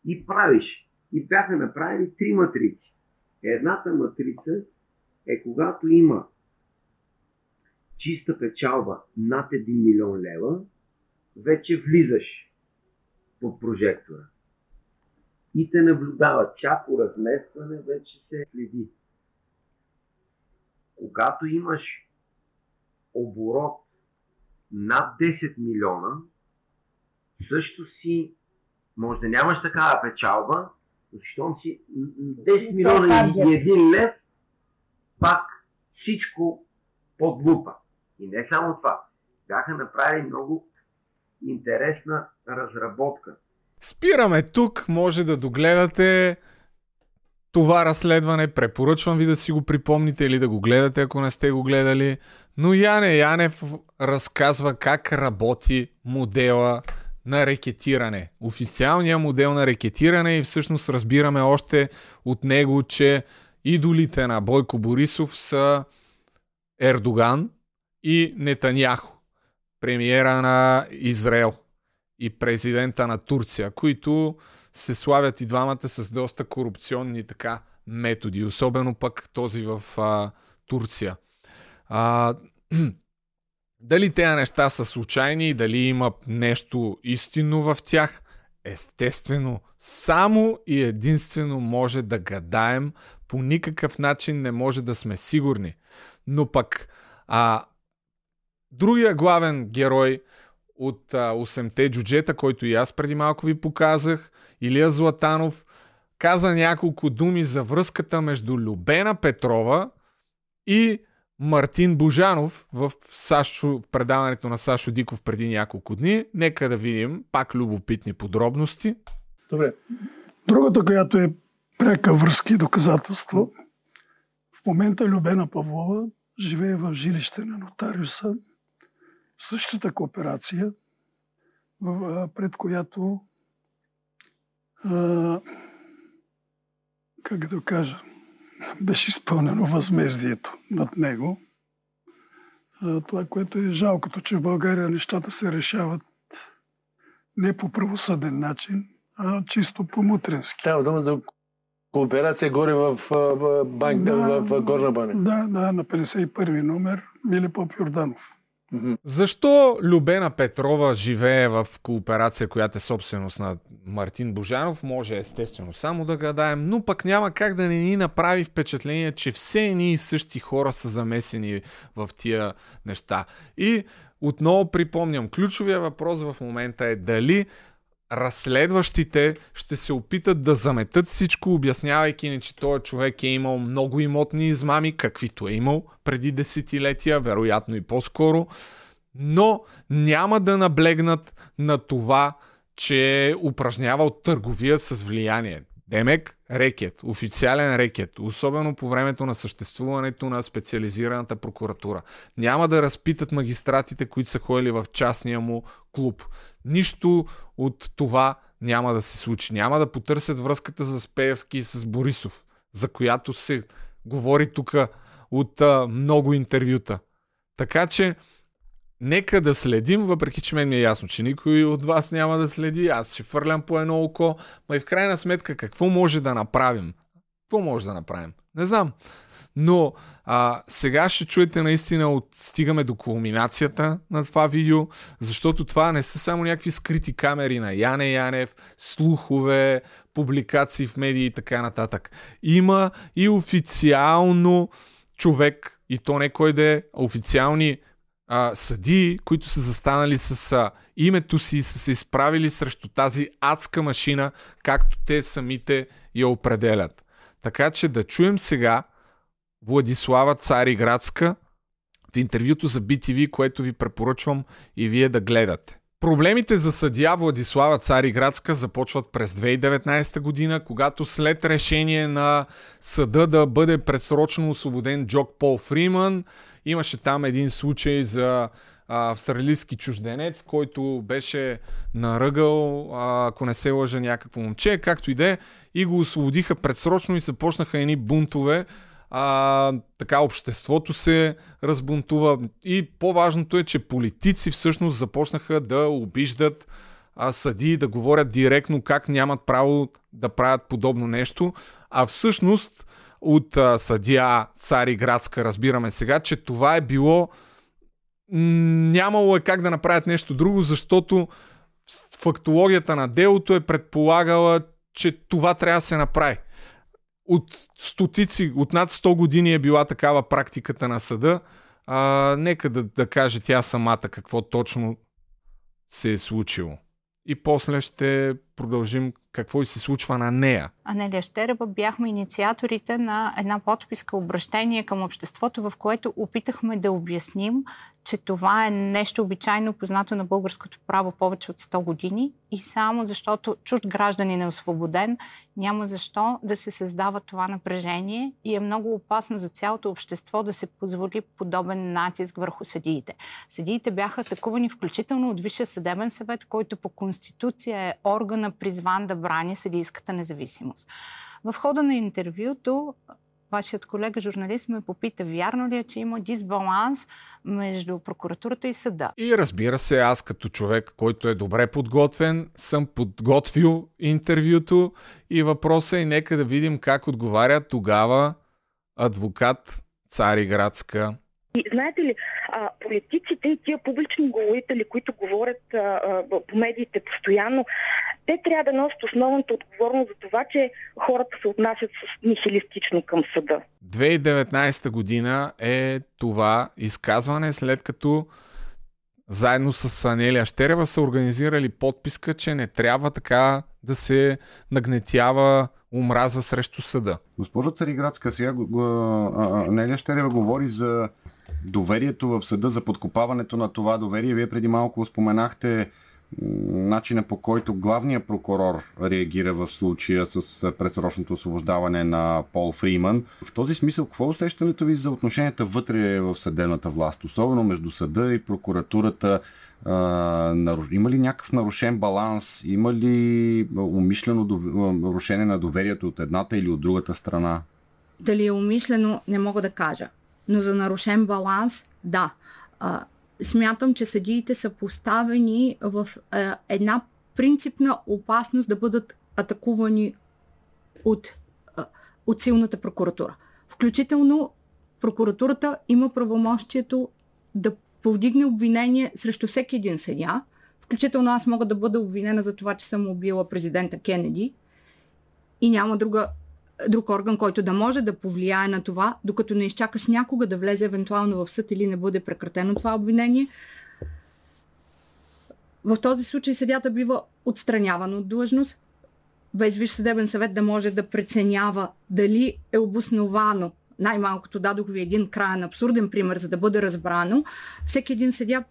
Speaker 44: И правиш. И бяха направили три матрици. Едната матрица е когато има чиста печалба над 1 милион лева, вече влизаш под прожектора. И те наблюдават. Всяко разместване вече се следи когато имаш оборот над 10 милиона, също си, може да нямаш такава печалба, но щом си 10 милиона и 1 лев, пак всичко под лупа. И не само това. Бяха направили много интересна разработка.
Speaker 1: Спираме тук, може да догледате това разследване. Препоръчвам ви да си го припомните или да го гледате, ако не сте го гледали. Но Яне Янев разказва как работи модела на рекетиране. Официалният модел на рекетиране и всъщност разбираме още от него, че идолите на Бойко Борисов са Ердоган и Нетаняхо, премиера на Израел и президента на Турция, които се славят и двамата с доста корупционни така методи, особено пък този в а, Турция. А, дали тези неща са случайни, дали има нещо истинно в тях, естествено, само и единствено може да гадаем, по никакъв начин не може да сме сигурни. Но пък а, другия главен герой от а, 8-те джуджета, който и аз преди малко ви показах, Илия Златанов, каза няколко думи за връзката между Любена Петрова и Мартин Божанов в, Сашо, предаването на Сашо Диков преди няколко дни. Нека да видим пак любопитни подробности.
Speaker 46: Добре. Другата, която е прека връзка доказателство, в момента Любена Павлова живее в жилище на нотариуса, същата кооперация, пред която а, как да кажа, беше изпълнено възмездието над него. Това, което е жалкото, че в България нещата се решават не по правосъден начин, а чисто по мутренски.
Speaker 47: Става дума за кооперация горе в, в, банк, да, в, Горна баня.
Speaker 46: Да, да, на 51 номер, Мили Поп Йорданов.
Speaker 1: Защо Любена Петрова живее в кооперация, която е собственост на Мартин Божанов? Може естествено само да гадаем, но пък няма как да не ни направи впечатление, че все едни и същи хора са замесени в тия неща. И отново припомням, ключовия въпрос в момента е дали разследващите ще се опитат да заметат всичко, обяснявайки ни, че този човек е имал много имотни измами, каквито е имал преди десетилетия, вероятно и по-скоро, но няма да наблегнат на това, че е упражнявал търговия с влияние. Демек, рекет, официален рекет, особено по времето на съществуването на специализираната прокуратура. Няма да разпитат магистратите, които са ходили в частния му клуб. Нищо от това няма да се случи. Няма да потърсят връзката с Пеевски и с Борисов, за която се говори тук от а, много интервюта. Така че, нека да следим, въпреки че мен ми е ясно, че никой от вас няма да следи, аз ще фърлям по едно око, но и в крайна сметка какво може да направим? Какво може да направим? Не знам. Но а, сега ще чуете наистина от стигаме до кулминацията на това видео, защото това не са само някакви скрити камери на Яне Янев, слухове, публикации в медии и така нататък. Има и официално човек, и то не кой да е, официални а, съдии, които са застанали с а, името си и са се изправили срещу тази адска машина, както те самите я определят. Така че да чуем сега Владислава Цариградска в интервюто за BTV, което ви препоръчвам и вие да гледате. Проблемите за съдия Владислава Цариградска започват през 2019 година, когато след решение на съда да бъде предсрочно освободен Джок Пол Фриман, имаше там един случай за австралийски чужденец, който беше наръгал, ако не се лъжа, някакво момче, както и да е, и го освободиха предсрочно и започнаха едни бунтове а, така обществото се разбунтува. И по-важното е, че политици всъщност започнаха да обиждат а, съди, да говорят директно как нямат право да правят подобно нещо, а всъщност от а, съдия Цари Градска разбираме сега, че това е било нямало е как да направят нещо друго, защото фактологията на делото е предполагала, че това трябва да се направи от стотици, от над 100 години е била такава практиката на съда. А, нека да, да каже тя самата какво точно се е случило. И после ще продължим какво и се случва на нея.
Speaker 48: Анелия Щерева бяхме инициаторите на една подписка обращение към обществото, в което опитахме да обясним, че това е нещо обичайно познато на българското право повече от 100 години и само защото чужд гражданин е освободен, няма защо да се създава това напрежение и е много опасно за цялото общество да се позволи подобен натиск върху съдиите. Съдиите бяха атакувани включително от Висшия съдебен съвет, който по конституция е органа призван да брани съдийската независимост. В хода на интервюто вашият колега журналист ме попита, вярно ли е, че има дисбаланс между прокуратурата и съда.
Speaker 1: И разбира се, аз като човек, който е добре подготвен, съм подготвил интервюто и въпроса е нека да видим как отговаря тогава адвокат Цариградска
Speaker 49: и знаете ли, а, политиците и тия публични говорители, които говорят а, а, по медиите постоянно, те трябва да носят основната отговорност за това, че хората се отнасят с нихилистично към съда.
Speaker 1: 2019 година е това изказване, след като заедно с Анелия Щерева са организирали подписка, че не трябва така да се нагнетява омраза срещу съда.
Speaker 50: Госпожо Цариградска, сега Анелия Щерева говори за доверието в съда, за подкопаването на това доверие. Вие преди малко споменахте начина по който главният прокурор реагира в случая с предсрочното освобождаване на Пол Фриман. В този смисъл, какво е усещането ви за отношенията вътре в съдебната власт, особено между съда и прокуратурата? има ли някакъв нарушен баланс? Има ли умишлено нарушение на доверието от едната или от другата страна?
Speaker 48: Дали е умишлено, не мога да кажа. Но за нарушен баланс, да. А, смятам, че съдиите са поставени в а, една принципна опасност да бъдат атакувани от, а, от силната прокуратура. Включително прокуратурата има правомощието да повдигне обвинение срещу всеки един съдя. Включително аз мога да бъда обвинена за това, че съм убила президента Кенеди и няма друга друг орган, който да може да повлияе на това, докато не изчакаш някога да влезе евентуално в съд или не бъде прекратено това обвинение. В този случай съдята бива отстраняван от длъжност, без виж съдебен съвет да може да преценява дали е обосновано. Най-малкото дадох ви един краен абсурден пример, за да бъде разбрано. Всеки един съдя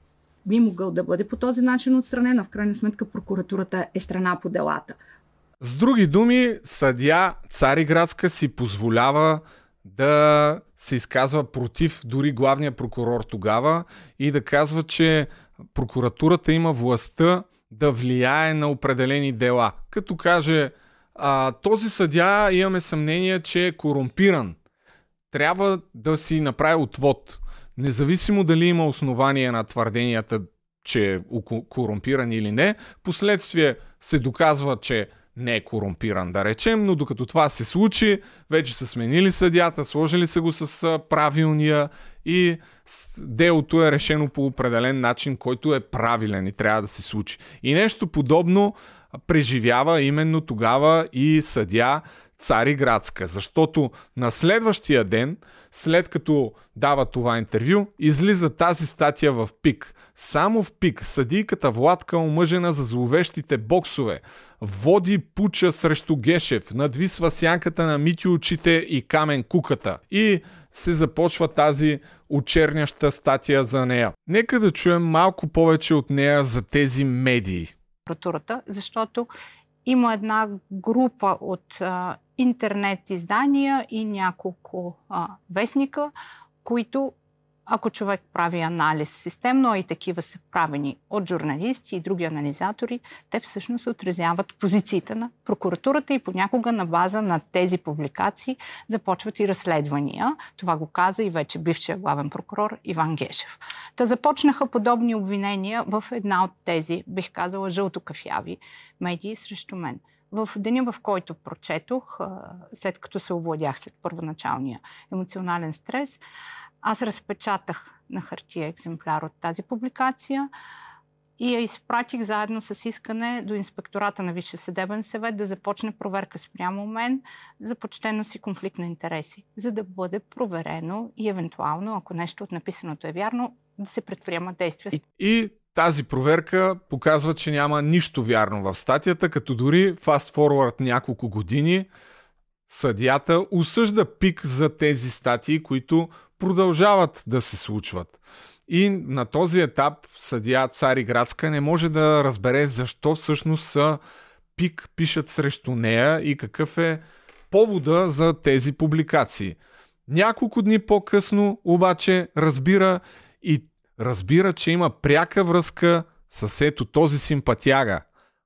Speaker 48: би могъл да бъде по този начин отстранен, а в крайна сметка прокуратурата е страна по делата.
Speaker 1: С други думи, съдя Цариградска си позволява да се изказва против дори главния прокурор тогава и да казва, че прокуратурата има властта да влияе на определени дела. Като каже, а, този съдя имаме съмнение, че е корумпиран. Трябва да си направи отвод. Независимо дали има основания на твърденията, че е корумпиран или не, последствие се доказва, че не е корумпиран, да речем, но докато това се случи, вече са сменили съдята, сложили са го с правилния и делото е решено по определен начин, който е правилен и трябва да се случи. И нещо подобно преживява именно тогава и съдя Цариградска, защото на следващия ден, след като дава това интервю, излиза тази статия в ПИК. Само в ПИК съдийката Владка омъжена за зловещите боксове, води пуча срещу Гешев, надвисва сянката на Мити очите и камен куката. И се започва тази очерняща статия за нея. Нека да чуем малко повече от нея за тези медии.
Speaker 48: Защото има една група от а, интернет издания и няколко а, вестника, които ако човек прави анализ системно, а и такива са правени от журналисти и други анализатори, те всъщност отразяват позициите на прокуратурата и понякога на база на тези публикации започват и разследвания. Това го каза и вече бившия главен прокурор Иван Гешев. Та започнаха подобни обвинения в една от тези, бих казала, жълто-кафяви медии срещу мен в деня, в който прочетох, след като се овладях след първоначалния емоционален стрес, аз разпечатах на хартия екземпляр от тази публикация и я изпратих заедно с искане до инспектората на Висше съдебен съвет да започне проверка спрямо мен за почтеност и конфликт на интереси, за да бъде проверено и евентуално, ако нещо от написаното е вярно, да се предприема действия.
Speaker 1: И тази проверка показва, че няма нищо вярно в статията, като дори forward няколко години съдията осъжда пик за тези статии, които продължават да се случват. И на този етап съдия Цари Градска не може да разбере защо всъщност са пик пишат срещу нея и какъв е повода за тези публикации. Няколко дни по-късно обаче разбира и разбира, че има пряка връзка с ето този симпатяга.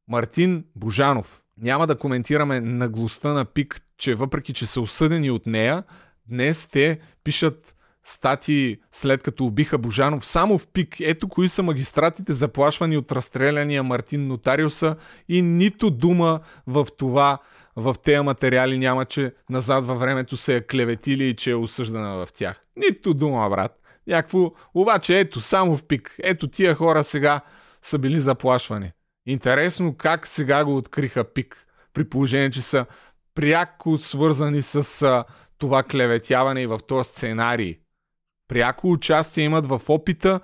Speaker 1: Мартин Божанов. Няма да коментираме наглостта на Пик, че въпреки, че са осъдени от нея, днес те пишат статии след като убиха Божанов само в пик. Ето кои са магистратите заплашвани от разстреляния Мартин Нотариуса и нито дума в това, в тези материали няма, че назад във времето се е клеветили и че е осъждана в тях. Нито дума, брат. Някакво, обаче ето, само в пик. Ето тия хора сега са били заплашвани. Интересно как сега го откриха пик, при положение, че са пряко свързани с това клеветяване и в този сценарий пряко участие имат в опита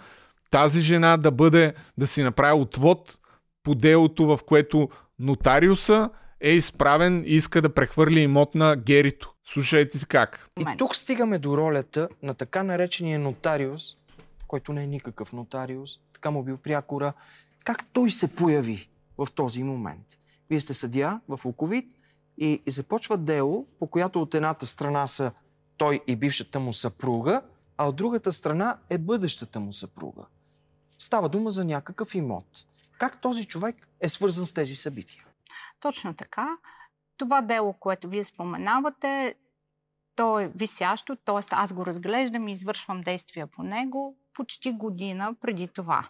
Speaker 1: тази жена да бъде, да си направи отвод по делото, в което нотариуса е изправен и иска да прехвърли имот на Герито. Слушайте си как.
Speaker 51: И тук стигаме до ролята на така наречения нотариус, който не е никакъв нотариус, така му бил прякора. Как той се появи в този момент? Вие сте съдия в Луковит и започва дело, по която от едната страна са той и бившата му съпруга, а от другата страна е бъдещата му съпруга. Става дума за някакъв имот. Как този човек е свързан с тези събития?
Speaker 48: Точно така. Това дело, което вие споменавате, то е висящо, т.е. аз го разглеждам и извършвам действия по него почти година преди това.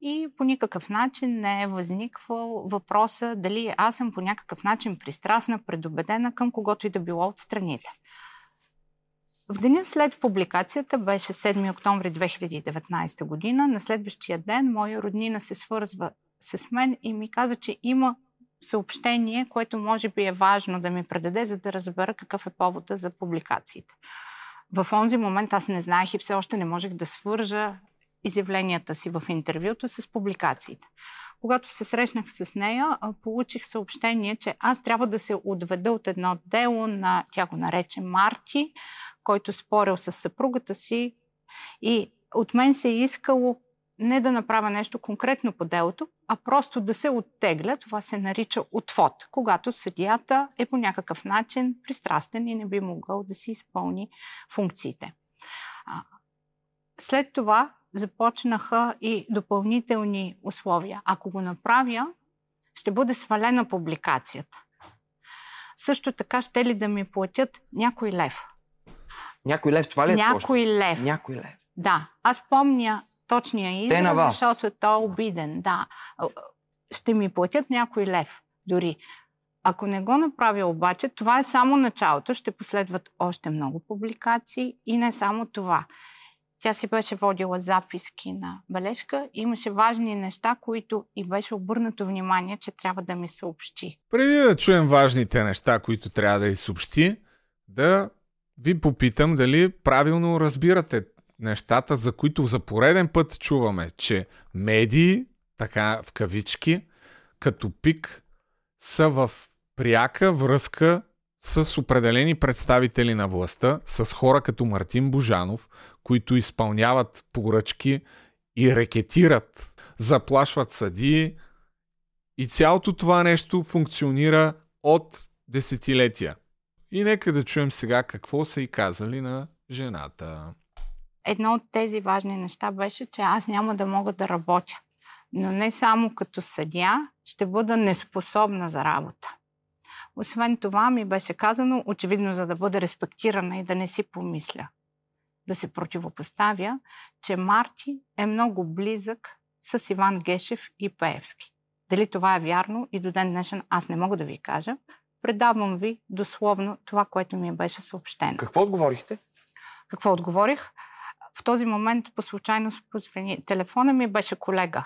Speaker 48: И по никакъв начин не е възниквал въпроса дали аз съм по някакъв начин пристрастна, предубедена към когото и да било от страните. В деня след публикацията беше 7 октомври 2019 година. На следващия ден моя роднина се свързва с мен и ми каза, че има съобщение, което може би е важно да ми предаде, за да разбера какъв е повода за публикациите. В онзи момент аз не знаех и все още не можех да свържа изявленията си в интервюто с публикациите. Когато се срещнах с нея, получих съобщение, че аз трябва да се отведа от едно дело на, тя го нарече Марти, който спорил с съпругата си и от мен се е искало не да направя нещо конкретно по делото, а просто да се оттегля. Това се нарича отвод, когато съдията е по някакъв начин пристрастен и не би могъл да си изпълни функциите. След това започнаха и допълнителни условия. Ако го направя, ще бъде свалена публикацията. Също така ще ли да ми платят някой лев.
Speaker 51: Някой лев, това ли е
Speaker 48: Някой точно? лев.
Speaker 51: Някой лев.
Speaker 48: Да. Аз помня точния израз, защото той е обиден. Да. Ще ми платят някой лев. Дори. Ако не го направя обаче, това е само началото. Ще последват още много публикации и не само това. Тя си беше водила записки на бележка. Имаше важни неща, които и беше обърнато внимание, че трябва да ми съобщи.
Speaker 1: Преди да чуем важните неща, които трябва да й съобщи, да ви попитам дали правилно разбирате нещата, за които за пореден път чуваме, че медии, така в кавички, като пик, са в пряка връзка с определени представители на властта, с хора като Мартин Божанов, които изпълняват поръчки и рекетират, заплашват съдии. И цялото това нещо функционира от десетилетия. И нека да чуем сега какво са и казали на жената.
Speaker 48: Едно от тези важни неща беше, че аз няма да мога да работя. Но не само като съдя, ще бъда неспособна за работа. Освен това ми беше казано, очевидно за да бъда респектирана и да не си помисля, да се противопоставя, че Марти е много близък с Иван Гешев и Пеевски. Дали това е вярно и до ден днешен аз не мога да ви кажа. Предавам ви дословно това, което ми беше съобщено.
Speaker 51: Какво отговорихте?
Speaker 48: Какво отговорих? В този момент по случайност позвони. Телефона ми беше колега,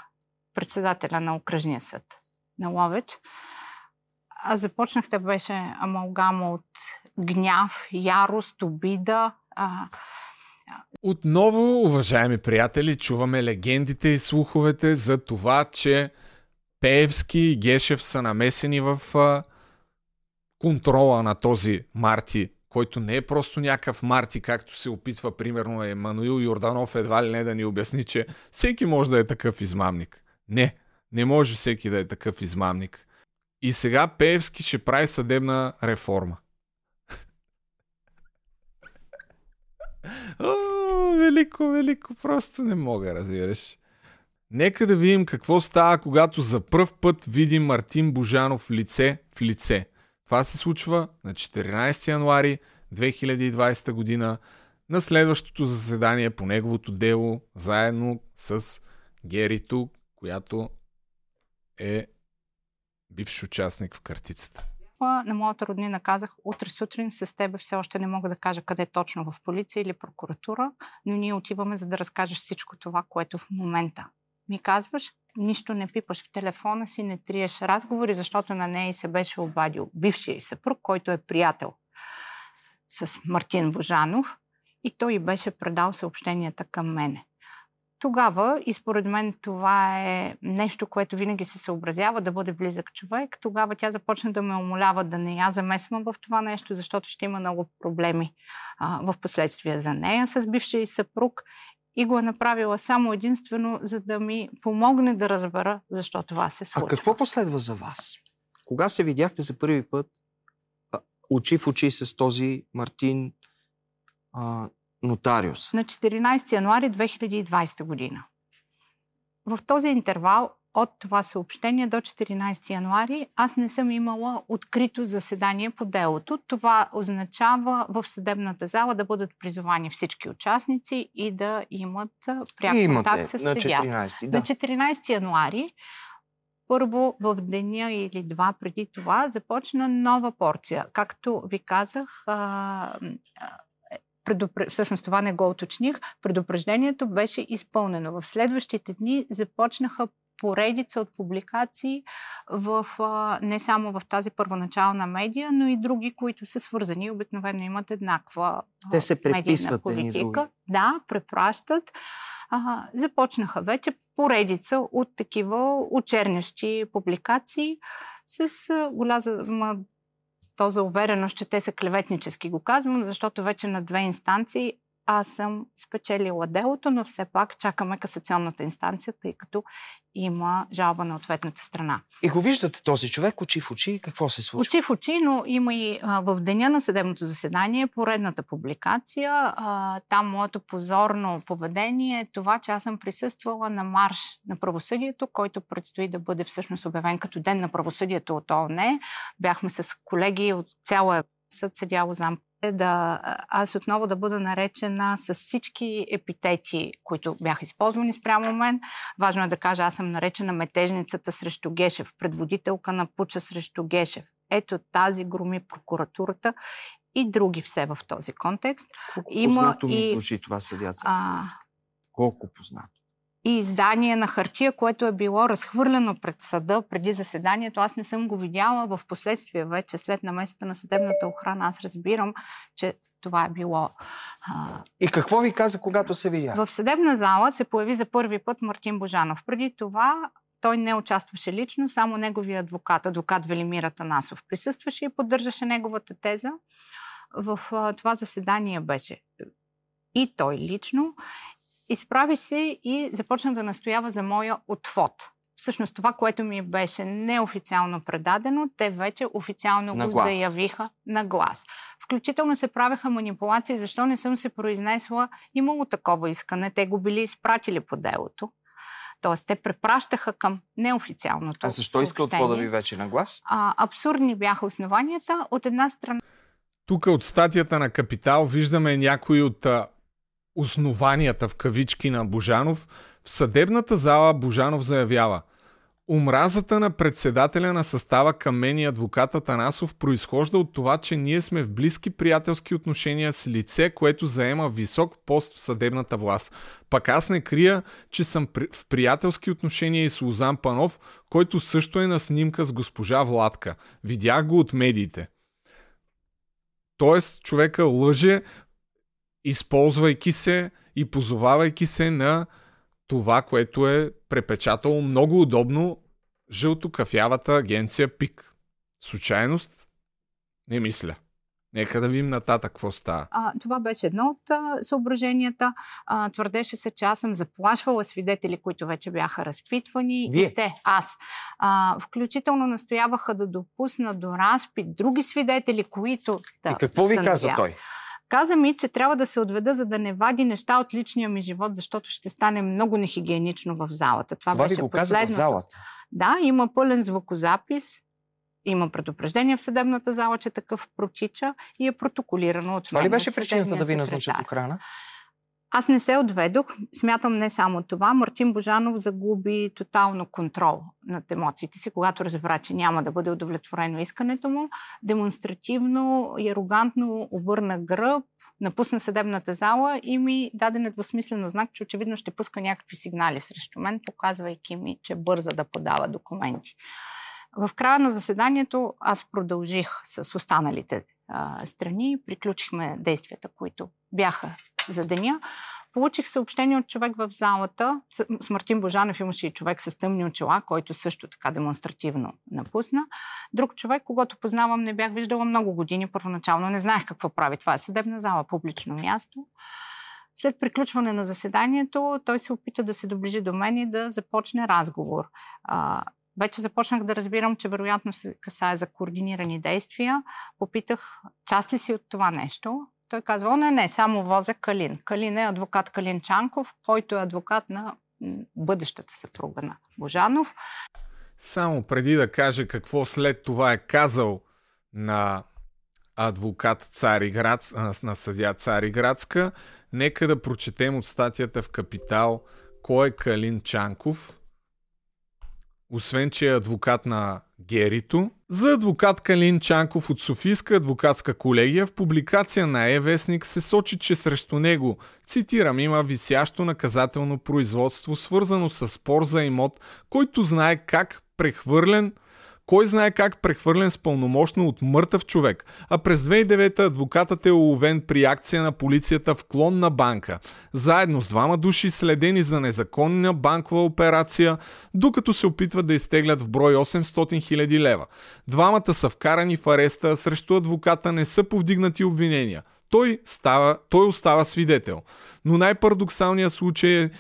Speaker 48: председателя на окръжния съд на Ловеч. Аз започнах да беше амалгама от гняв, ярост, обида. А,
Speaker 1: Отново, уважаеми приятели, чуваме легендите и слуховете за това, че Пеевски и Гешев са намесени в а, контрола на този Марти, който не е просто някакъв Марти, както се опитва примерно Емануил Йорданов едва ли не да ни обясни, че всеки може да е такъв измамник. Не, не може всеки да е такъв измамник. И сега Пеевски ще прави съдебна реформа. О, велико, велико, просто не мога, разбираш. Нека да видим какво става, когато за пръв път видим Мартин Божанов лице в лице. Това се случва на 14 януари 2020 година на следващото заседание по неговото дело, заедно с Герито, която е бивш участник в картицата.
Speaker 48: На моята роднина казах, утре сутрин с тебе все още не мога да кажа къде точно в полиция или прокуратура, но ние отиваме за да разкажеш всичко това, което в момента ми казваш, нищо не пипаш в телефона си, не триеш разговори, защото на нея се беше обадил бившия и съпруг, който е приятел с Мартин Божанов и той беше предал съобщенията към мене. Тогава, и според мен това е нещо, което винаги се съобразява да бъде близък човек, тогава тя започна да ме умолява да не я замесвам в това нещо, защото ще има много проблеми а, в последствие за нея с бившия и съпруг и го е направила само единствено, за да ми помогне да разбера защо това се случва.
Speaker 51: А какво последва за вас? Кога се видяхте за първи път очи в очи с този Мартин а, нотариус?
Speaker 48: На 14 януари 2020 година. В този интервал от това съобщение до 14 януари аз не съм имала открито заседание по делото. Това означава в съдебната зала да бъдат призовани всички участници и да имат пряк контакт с съдя.
Speaker 51: На 14, да.
Speaker 48: на 14 януари първо в деня или два преди това започна нова порция. Както ви казах, предупр... всъщност това не го уточних, предупреждението беше изпълнено. В следващите дни започнаха поредица от публикации в, не само в тази първоначална медия, но и други, които са свързани. Обикновено имат еднаква
Speaker 51: Те се
Speaker 48: медийна политика. Да, препращат. А, започнаха вече поредица от такива очернящи публикации с голяма за увереност, че те са клеветнически, го казвам, защото вече на две инстанции аз съм спечелила делото, но все пак чакаме касационната инстанция, тъй като има жалба на ответната страна.
Speaker 51: И го виждате този човек очи в очи, какво се случва?
Speaker 48: Очи в очи, но има и а, в деня на съдебното заседание поредната публикация. А, там моето позорно поведение е това, че аз съм присъствала на марш на правосъдието, който предстои да бъде всъщност обявен като ден на правосъдието от ООН. Бяхме с колеги от цяла съд седяло зам е да аз отново да бъда наречена с всички епитети, които бяха използвани спрямо мен. Важно е да кажа, аз съм наречена метежницата срещу Гешев, предводителка на пуча срещу Гешев. Ето тази громи прокуратурата и други все в този контекст.
Speaker 51: Колко Има познато ми и... звучи това съдяца? А... Колко познато?
Speaker 48: И издание на хартия, което е било разхвърлено пред съда преди заседанието. Аз не съм го видяла в последствие вече, след намесата на съдебната охрана. Аз разбирам, че това е било.
Speaker 51: А... И какво ви каза, когато се видя?
Speaker 48: В съдебна зала се появи за първи път Мартин Божанов. Преди това той не участваше лично, само неговия адвокат, адвокат Велимира Танасов, присъстваше и поддържаше неговата теза. В а, това заседание беше и той лично, изправи се и започна да настоява за моя отвод. Всъщност това, което ми беше неофициално предадено, те вече официално на го глас. заявиха на глас. Включително се правеха манипулации, защо не съм се произнесла. Имало такова искане, те го били изпратили по делото. Тоест, те препращаха към неофициалното.
Speaker 51: А защо иска отвода ви вече на глас?
Speaker 48: А, абсурдни бяха основанията. От една страна.
Speaker 1: Тук от статията на Капитал виждаме някои от основанията в кавички на Божанов, в съдебната зала Божанов заявява Омразата на председателя на състава към мен и адвоката Танасов произхожда от това, че ние сме в близки приятелски отношения с лице, което заема висок пост в съдебната власт. Пак аз не крия, че съм в приятелски отношения и с Лозан Панов, който също е на снимка с госпожа Владка. Видях го от медиите. Тоест, човека лъже, използвайки се и позовавайки се на това, което е препечатало много удобно жълто-кафявата агенция ПИК. Случайност? Не мисля. Нека да видим нататък какво става.
Speaker 48: А, това беше едно от а, съображенията. А, твърдеше се, че аз съм заплашвала свидетели, които вече бяха разпитвани.
Speaker 51: Вие?
Speaker 48: И те, аз. А, включително настояваха да допусна до разпит други свидетели, които... Да,
Speaker 51: И какво ви каза той?
Speaker 48: Каза ми, че трябва да се отведа, за да не вади неща от личния ми живот, защото ще стане много нехигиенично в залата. Това,
Speaker 51: Това
Speaker 48: беше
Speaker 51: го каза в
Speaker 48: последното.
Speaker 51: залата.
Speaker 48: Да, има пълен звукозапис, има предупреждение в съдебната зала, че такъв протича и е протоколирано от
Speaker 51: Това ли беше причината да ви назначат охрана?
Speaker 48: Аз не се отведох. Смятам не само това. Мартин Божанов загуби тотално контрол над емоциите си, когато разбра, че няма да бъде удовлетворено искането му. Демонстративно и арогантно обърна гръб, напусна съдебната зала и ми даде недвусмислено знак, че очевидно ще пуска някакви сигнали срещу мен, показвайки ми, че бърза да подава документи. В края на заседанието аз продължих с останалите а, страни, приключихме действията, които бяха за деня. Получих съобщение от човек в залата. С- Мартин Божанов имаше и човек с тъмни очила, който също така демонстративно напусна. Друг човек, когато познавам, не бях виждала много години. Първоначално не знаех какво прави. Това е съдебна зала, публично място. След приключване на заседанието, той се опита да се доближи до мен и да започне разговор. Вече започнах да разбирам, че вероятно се касае за координирани действия. Попитах, част ли си от това нещо? Той казва, не, не, само возя Калин. Калин е адвокат Калин Чанков, който е адвокат на бъдещата съпруга на Божанов.
Speaker 1: Само преди да каже какво след това е казал на адвокат Цариград, на съдя Цариградска, нека да прочетем от статията в Капитал кой е Калин Чанков, освен че е адвокат на Герито. За адвокат Калин Чанков от Софийска адвокатска колегия в публикация на Е-вестник се сочи, че срещу него, цитирам, има висящо наказателно производство, свързано с спор за имот, който знае как прехвърлен кой знае как прехвърлен с пълномощно от мъртъв човек. А през 2009 адвокатът е уловен при акция на полицията в клон на банка. Заедно с двама души следени за незаконна банкова операция, докато се опитват да изтеглят в брой 800 000 лева. Двамата са вкарани в ареста, срещу адвоката не са повдигнати обвинения. Той, става, той остава свидетел. Но най-парадоксалният случай е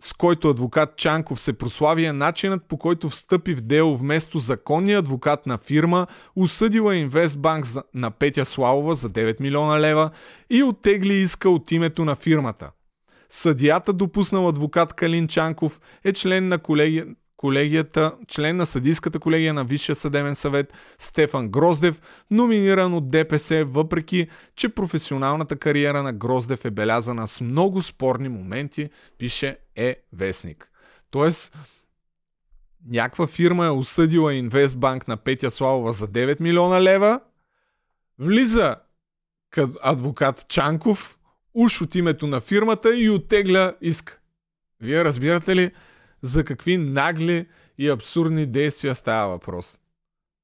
Speaker 1: с който адвокат Чанков се прослави е начинът по който встъпи в дело вместо законния адвокат на фирма, осъдила Инвестбанк на Петя Славова за 9 милиона лева и оттегли иска от името на фирмата. Съдията, допуснал адвокат Калин Чанков, е член на колегия, колегията, член на съдийската колегия на Висшия съдебен съвет Стефан Гроздев, номиниран от ДПС, въпреки че професионалната кариера на Гроздев е белязана с много спорни моменти, пише Е Вестник. Тоест, някаква фирма е осъдила Инвестбанк на Петя Славова за 9 милиона лева, влиза кад адвокат Чанков, уж от името на фирмата и оттегля иск. Вие разбирате ли за какви нагли и абсурдни действия става въпрос?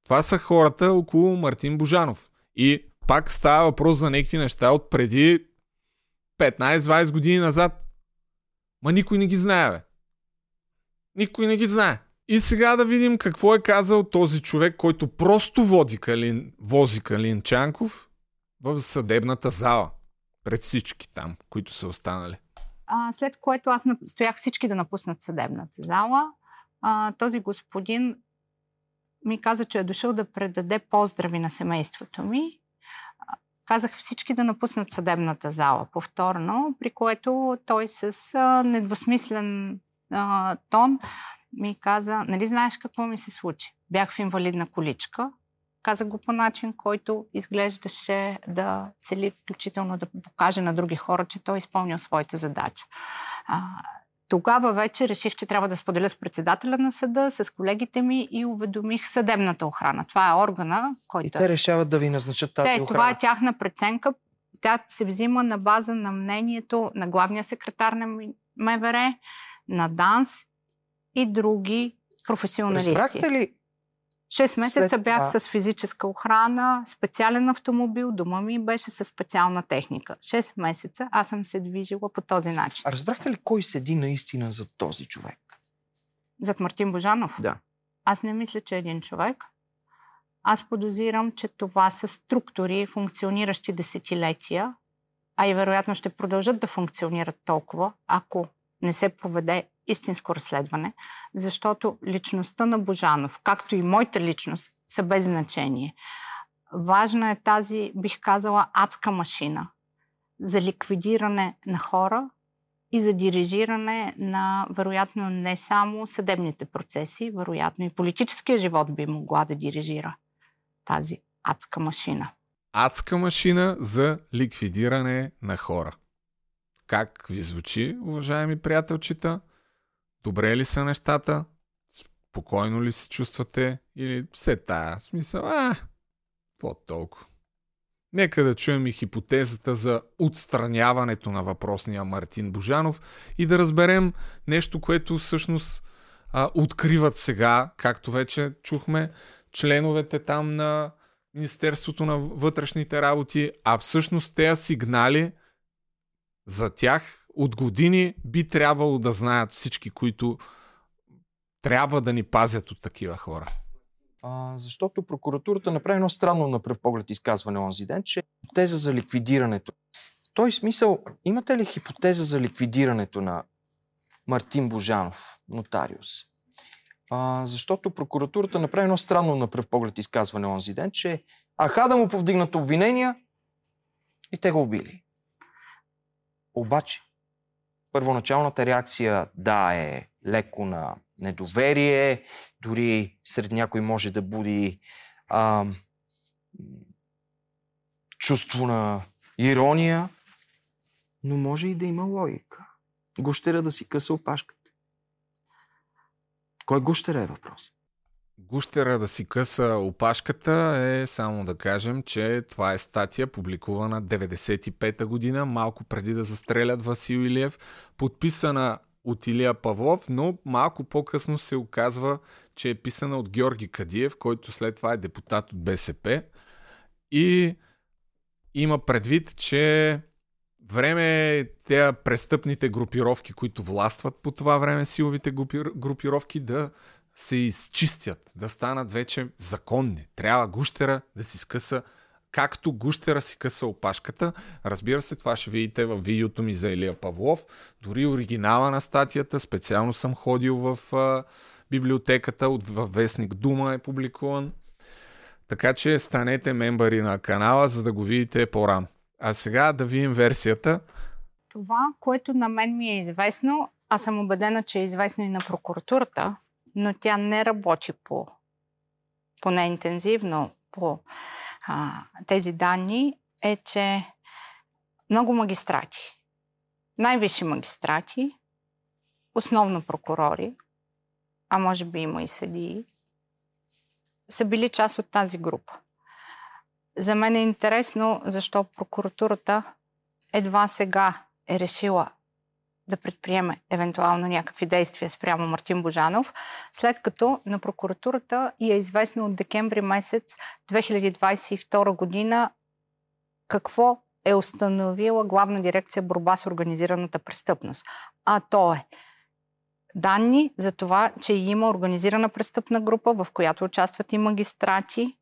Speaker 1: Това са хората около Мартин Божанов. И пак става въпрос за някакви неща от преди 15-20 години назад. Ма никой не ги знае, бе. Никой не ги знае. И сега да видим какво е казал този човек, който просто води Калин, вози Калин Чанков в съдебната зала. Пред всички там, които са останали.
Speaker 48: А, след което аз настоях всички да напуснат съдебната зала. А, този господин ми каза, че е дошъл да предаде поздрави на семейството ми. Казах всички да напуснат съдебната зала повторно, при което той с а, недвусмислен а, тон ми каза, нали знаеш какво ми се случи? Бях в инвалидна количка. Казах го по начин, който изглеждаше да цели включително да покаже на други хора, че той е изпълнил своята задача. А, тогава вече реших, че трябва да споделя с председателя на съда, с колегите ми и уведомих съдебната охрана. Това е органа, който
Speaker 51: И те решават да ви назначат тази
Speaker 48: те,
Speaker 51: охрана.
Speaker 48: това е тяхна преценка. Тя се взима на база на мнението на главния секретар на МВР, на ДАНС и други професионалисти.
Speaker 51: Разбрахте ли
Speaker 48: Шест месеца
Speaker 51: След
Speaker 48: бях
Speaker 51: това-
Speaker 48: с физическа охрана, специален автомобил, дома ми беше с специална техника. Шест месеца аз съм се движила по този начин.
Speaker 51: А разбрахте ли кой седи наистина за този човек?
Speaker 48: Зад Мартин Божанов?
Speaker 51: Да.
Speaker 48: Аз не мисля, че е един човек. Аз подозирам, че това са структури, функциониращи десетилетия, а и вероятно ще продължат да функционират толкова, ако не се проведе истинско разследване, защото личността на Божанов, както и моята личност, са без значение. Важна е тази, бих казала, адска машина за ликвидиране на хора и за дирижиране на, вероятно, не само съдебните процеси, вероятно и политическия живот би могла да дирижира тази адска машина.
Speaker 1: Адска машина за ликвидиране на хора. Как ви звучи, уважаеми приятелчета? Добре ли са нещата? Спокойно ли се чувствате? Или все тая смисъл? А, какво толкова? Нека да чуем и хипотезата за отстраняването на въпросния Мартин Божанов и да разберем нещо, което всъщност а, откриват сега, както вече чухме, членовете там на Министерството на вътрешните работи, а всъщност тези сигнали за тях от години би трябвало да знаят всички, които трябва да ни пазят от такива хора.
Speaker 51: А, защото прокуратурата направи едно странно на пръв поглед изказване онзи ден, че теза за ликвидирането. В този смисъл, имате ли хипотеза за ликвидирането на Мартин Божанов, нотариус? А, защото прокуратурата направи едно странно на пръв поглед изказване онзи ден, че аха да му повдигнат обвинения и те го убили. Обаче, първоначалната реакция да е леко на недоверие, дори сред някой може да буди а, чувство на ирония, но може и да има логика. Гущера да си къса опашката. Кой гущера е въпрос?
Speaker 1: Гущера да си къса опашката е само да кажем, че това е статия публикувана 95-та година, малко преди да застрелят Васил Илиев, подписана от Илия Павлов, но малко по-късно се оказва, че е писана от Георги Кадиев, който след това е депутат от БСП. И има предвид, че време е тези престъпните групировки, които властват по това време, силовите групи- групировки, да се изчистят, да станат вече законни. Трябва гущера да си скъса както гущера си къса опашката. Разбира се, това ще видите в видеото ми за Илия Павлов. Дори оригинала на статията, специално съм ходил в а, библиотеката, от, във вестник Дума е публикуван. Така че станете мембари на канала, за да го видите по-рано. А сега да видим версията.
Speaker 48: Това, което на мен ми е известно, аз съм убедена, че е известно и на прокуратурата, но тя не работи по, поне интензивно по а, тези данни, е, че много магистрати, най-висши магистрати, основно прокурори, а може би има и съдии, са били част от тази група. За мен е интересно защо прокуратурата едва сега е решила да предприеме евентуално някакви действия спрямо Мартин Божанов, след като на прокуратурата и е известно от декември месец 2022 година какво е установила главна дирекция борба с организираната престъпност. А то е данни за това, че има организирана престъпна група, в която участват и магистрати,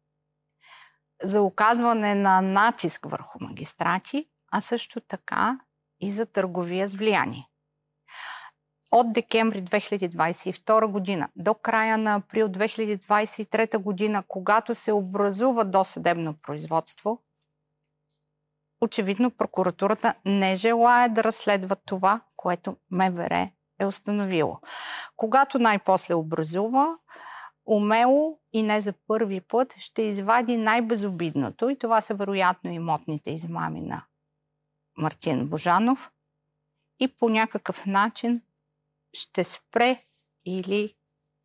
Speaker 48: за оказване на натиск върху магистрати, а също така и за търговия с влияние. От декември 2022 година до края на април 2023 година, когато се образува досъдебно производство, очевидно прокуратурата не желая да разследва това, което МВР е установило. Когато най-после образува, умело и не за първи път ще извади най-безобидното и това са вероятно имотните измами на Мартин Божанов и по някакъв начин ще спре или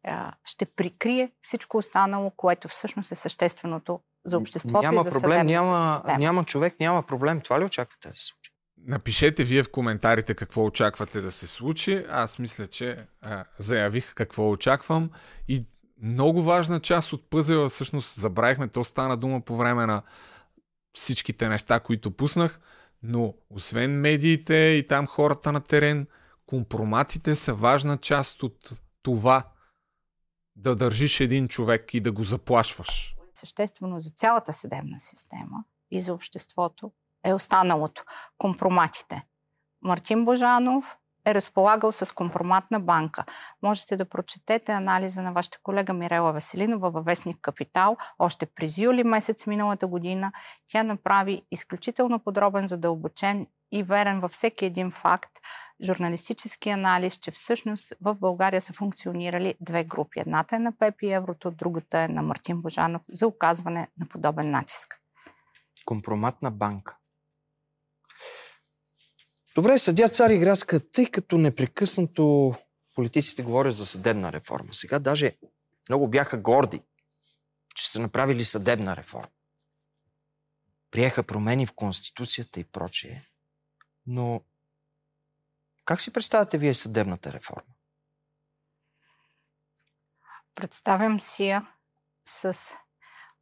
Speaker 48: а, ще прикрие всичко останало, което всъщност е същественото за обществото
Speaker 51: няма
Speaker 48: и за
Speaker 51: проблем, няма,
Speaker 48: система.
Speaker 51: няма човек, няма проблем. Това ли очаквате да се случи?
Speaker 1: Напишете вие в коментарите какво очаквате да се случи. Аз мисля, че а, заявих какво очаквам и много важна част от пъзела, всъщност забравихме, то стана дума по време на всичките неща, които пуснах, но освен медиите и там хората на терен, компроматите са важна част от това да държиш един човек и да го заплашваш.
Speaker 48: Съществено за цялата съдебна система и за обществото е останалото. Компроматите. Мартин Божанов е разполагал с компроматна банка. Можете да прочетете анализа на вашата колега Мирела Веселинова във Вестник Капитал. Още през юли месец миналата година тя направи изключително подробен, задълбочен и верен във всеки един факт журналистически анализ, че всъщност в България са функционирали две групи. Едната е на Пепи Еврото, другата е на Мартин Божанов за оказване на подобен натиск.
Speaker 51: Компроматна банка. Добре, съдя цар и градска, тъй като непрекъснато политиците говорят за съдебна реформа. Сега даже много бяха горди, че са направили съдебна реформа. Приеха промени в Конституцията и прочее. Но как си представяте вие съдебната реформа?
Speaker 48: Представям си я с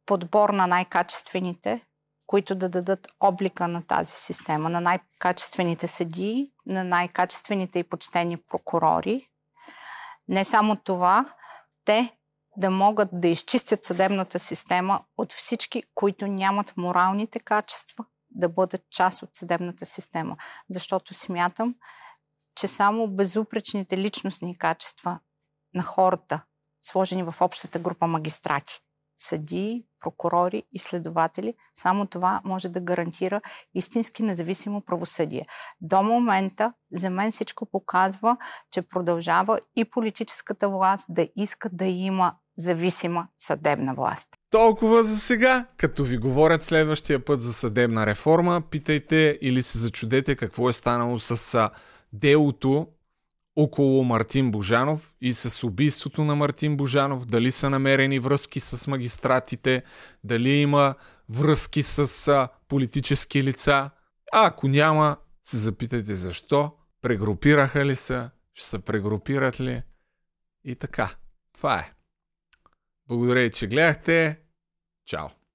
Speaker 48: подбор на най-качествените, които да дадат облика на тази система, на най-качествените съдии, на най-качествените и почтени прокурори. Не само това, те да могат да изчистят съдебната система от всички, които нямат моралните качества да бъдат част от съдебната система. Защото смятам, че само безупречните личностни качества на хората, сложени в общата група магистрати, съдии, прокурори и следователи, само това може да гарантира истински независимо правосъдие. До момента за мен всичко показва, че продължава и политическата власт да иска да има зависима съдебна власт.
Speaker 1: Толкова за сега. Като ви говорят следващия път за съдебна реформа, питайте или се зачудете какво е станало с делото около Мартин Божанов и с убийството на Мартин Божанов, дали са намерени връзки с магистратите, дали има връзки с политически лица. А ако няма, се запитайте защо, прегрупираха ли са, ще се прегрупират ли и така. Това е. Благодаря, че гледахте. Чао!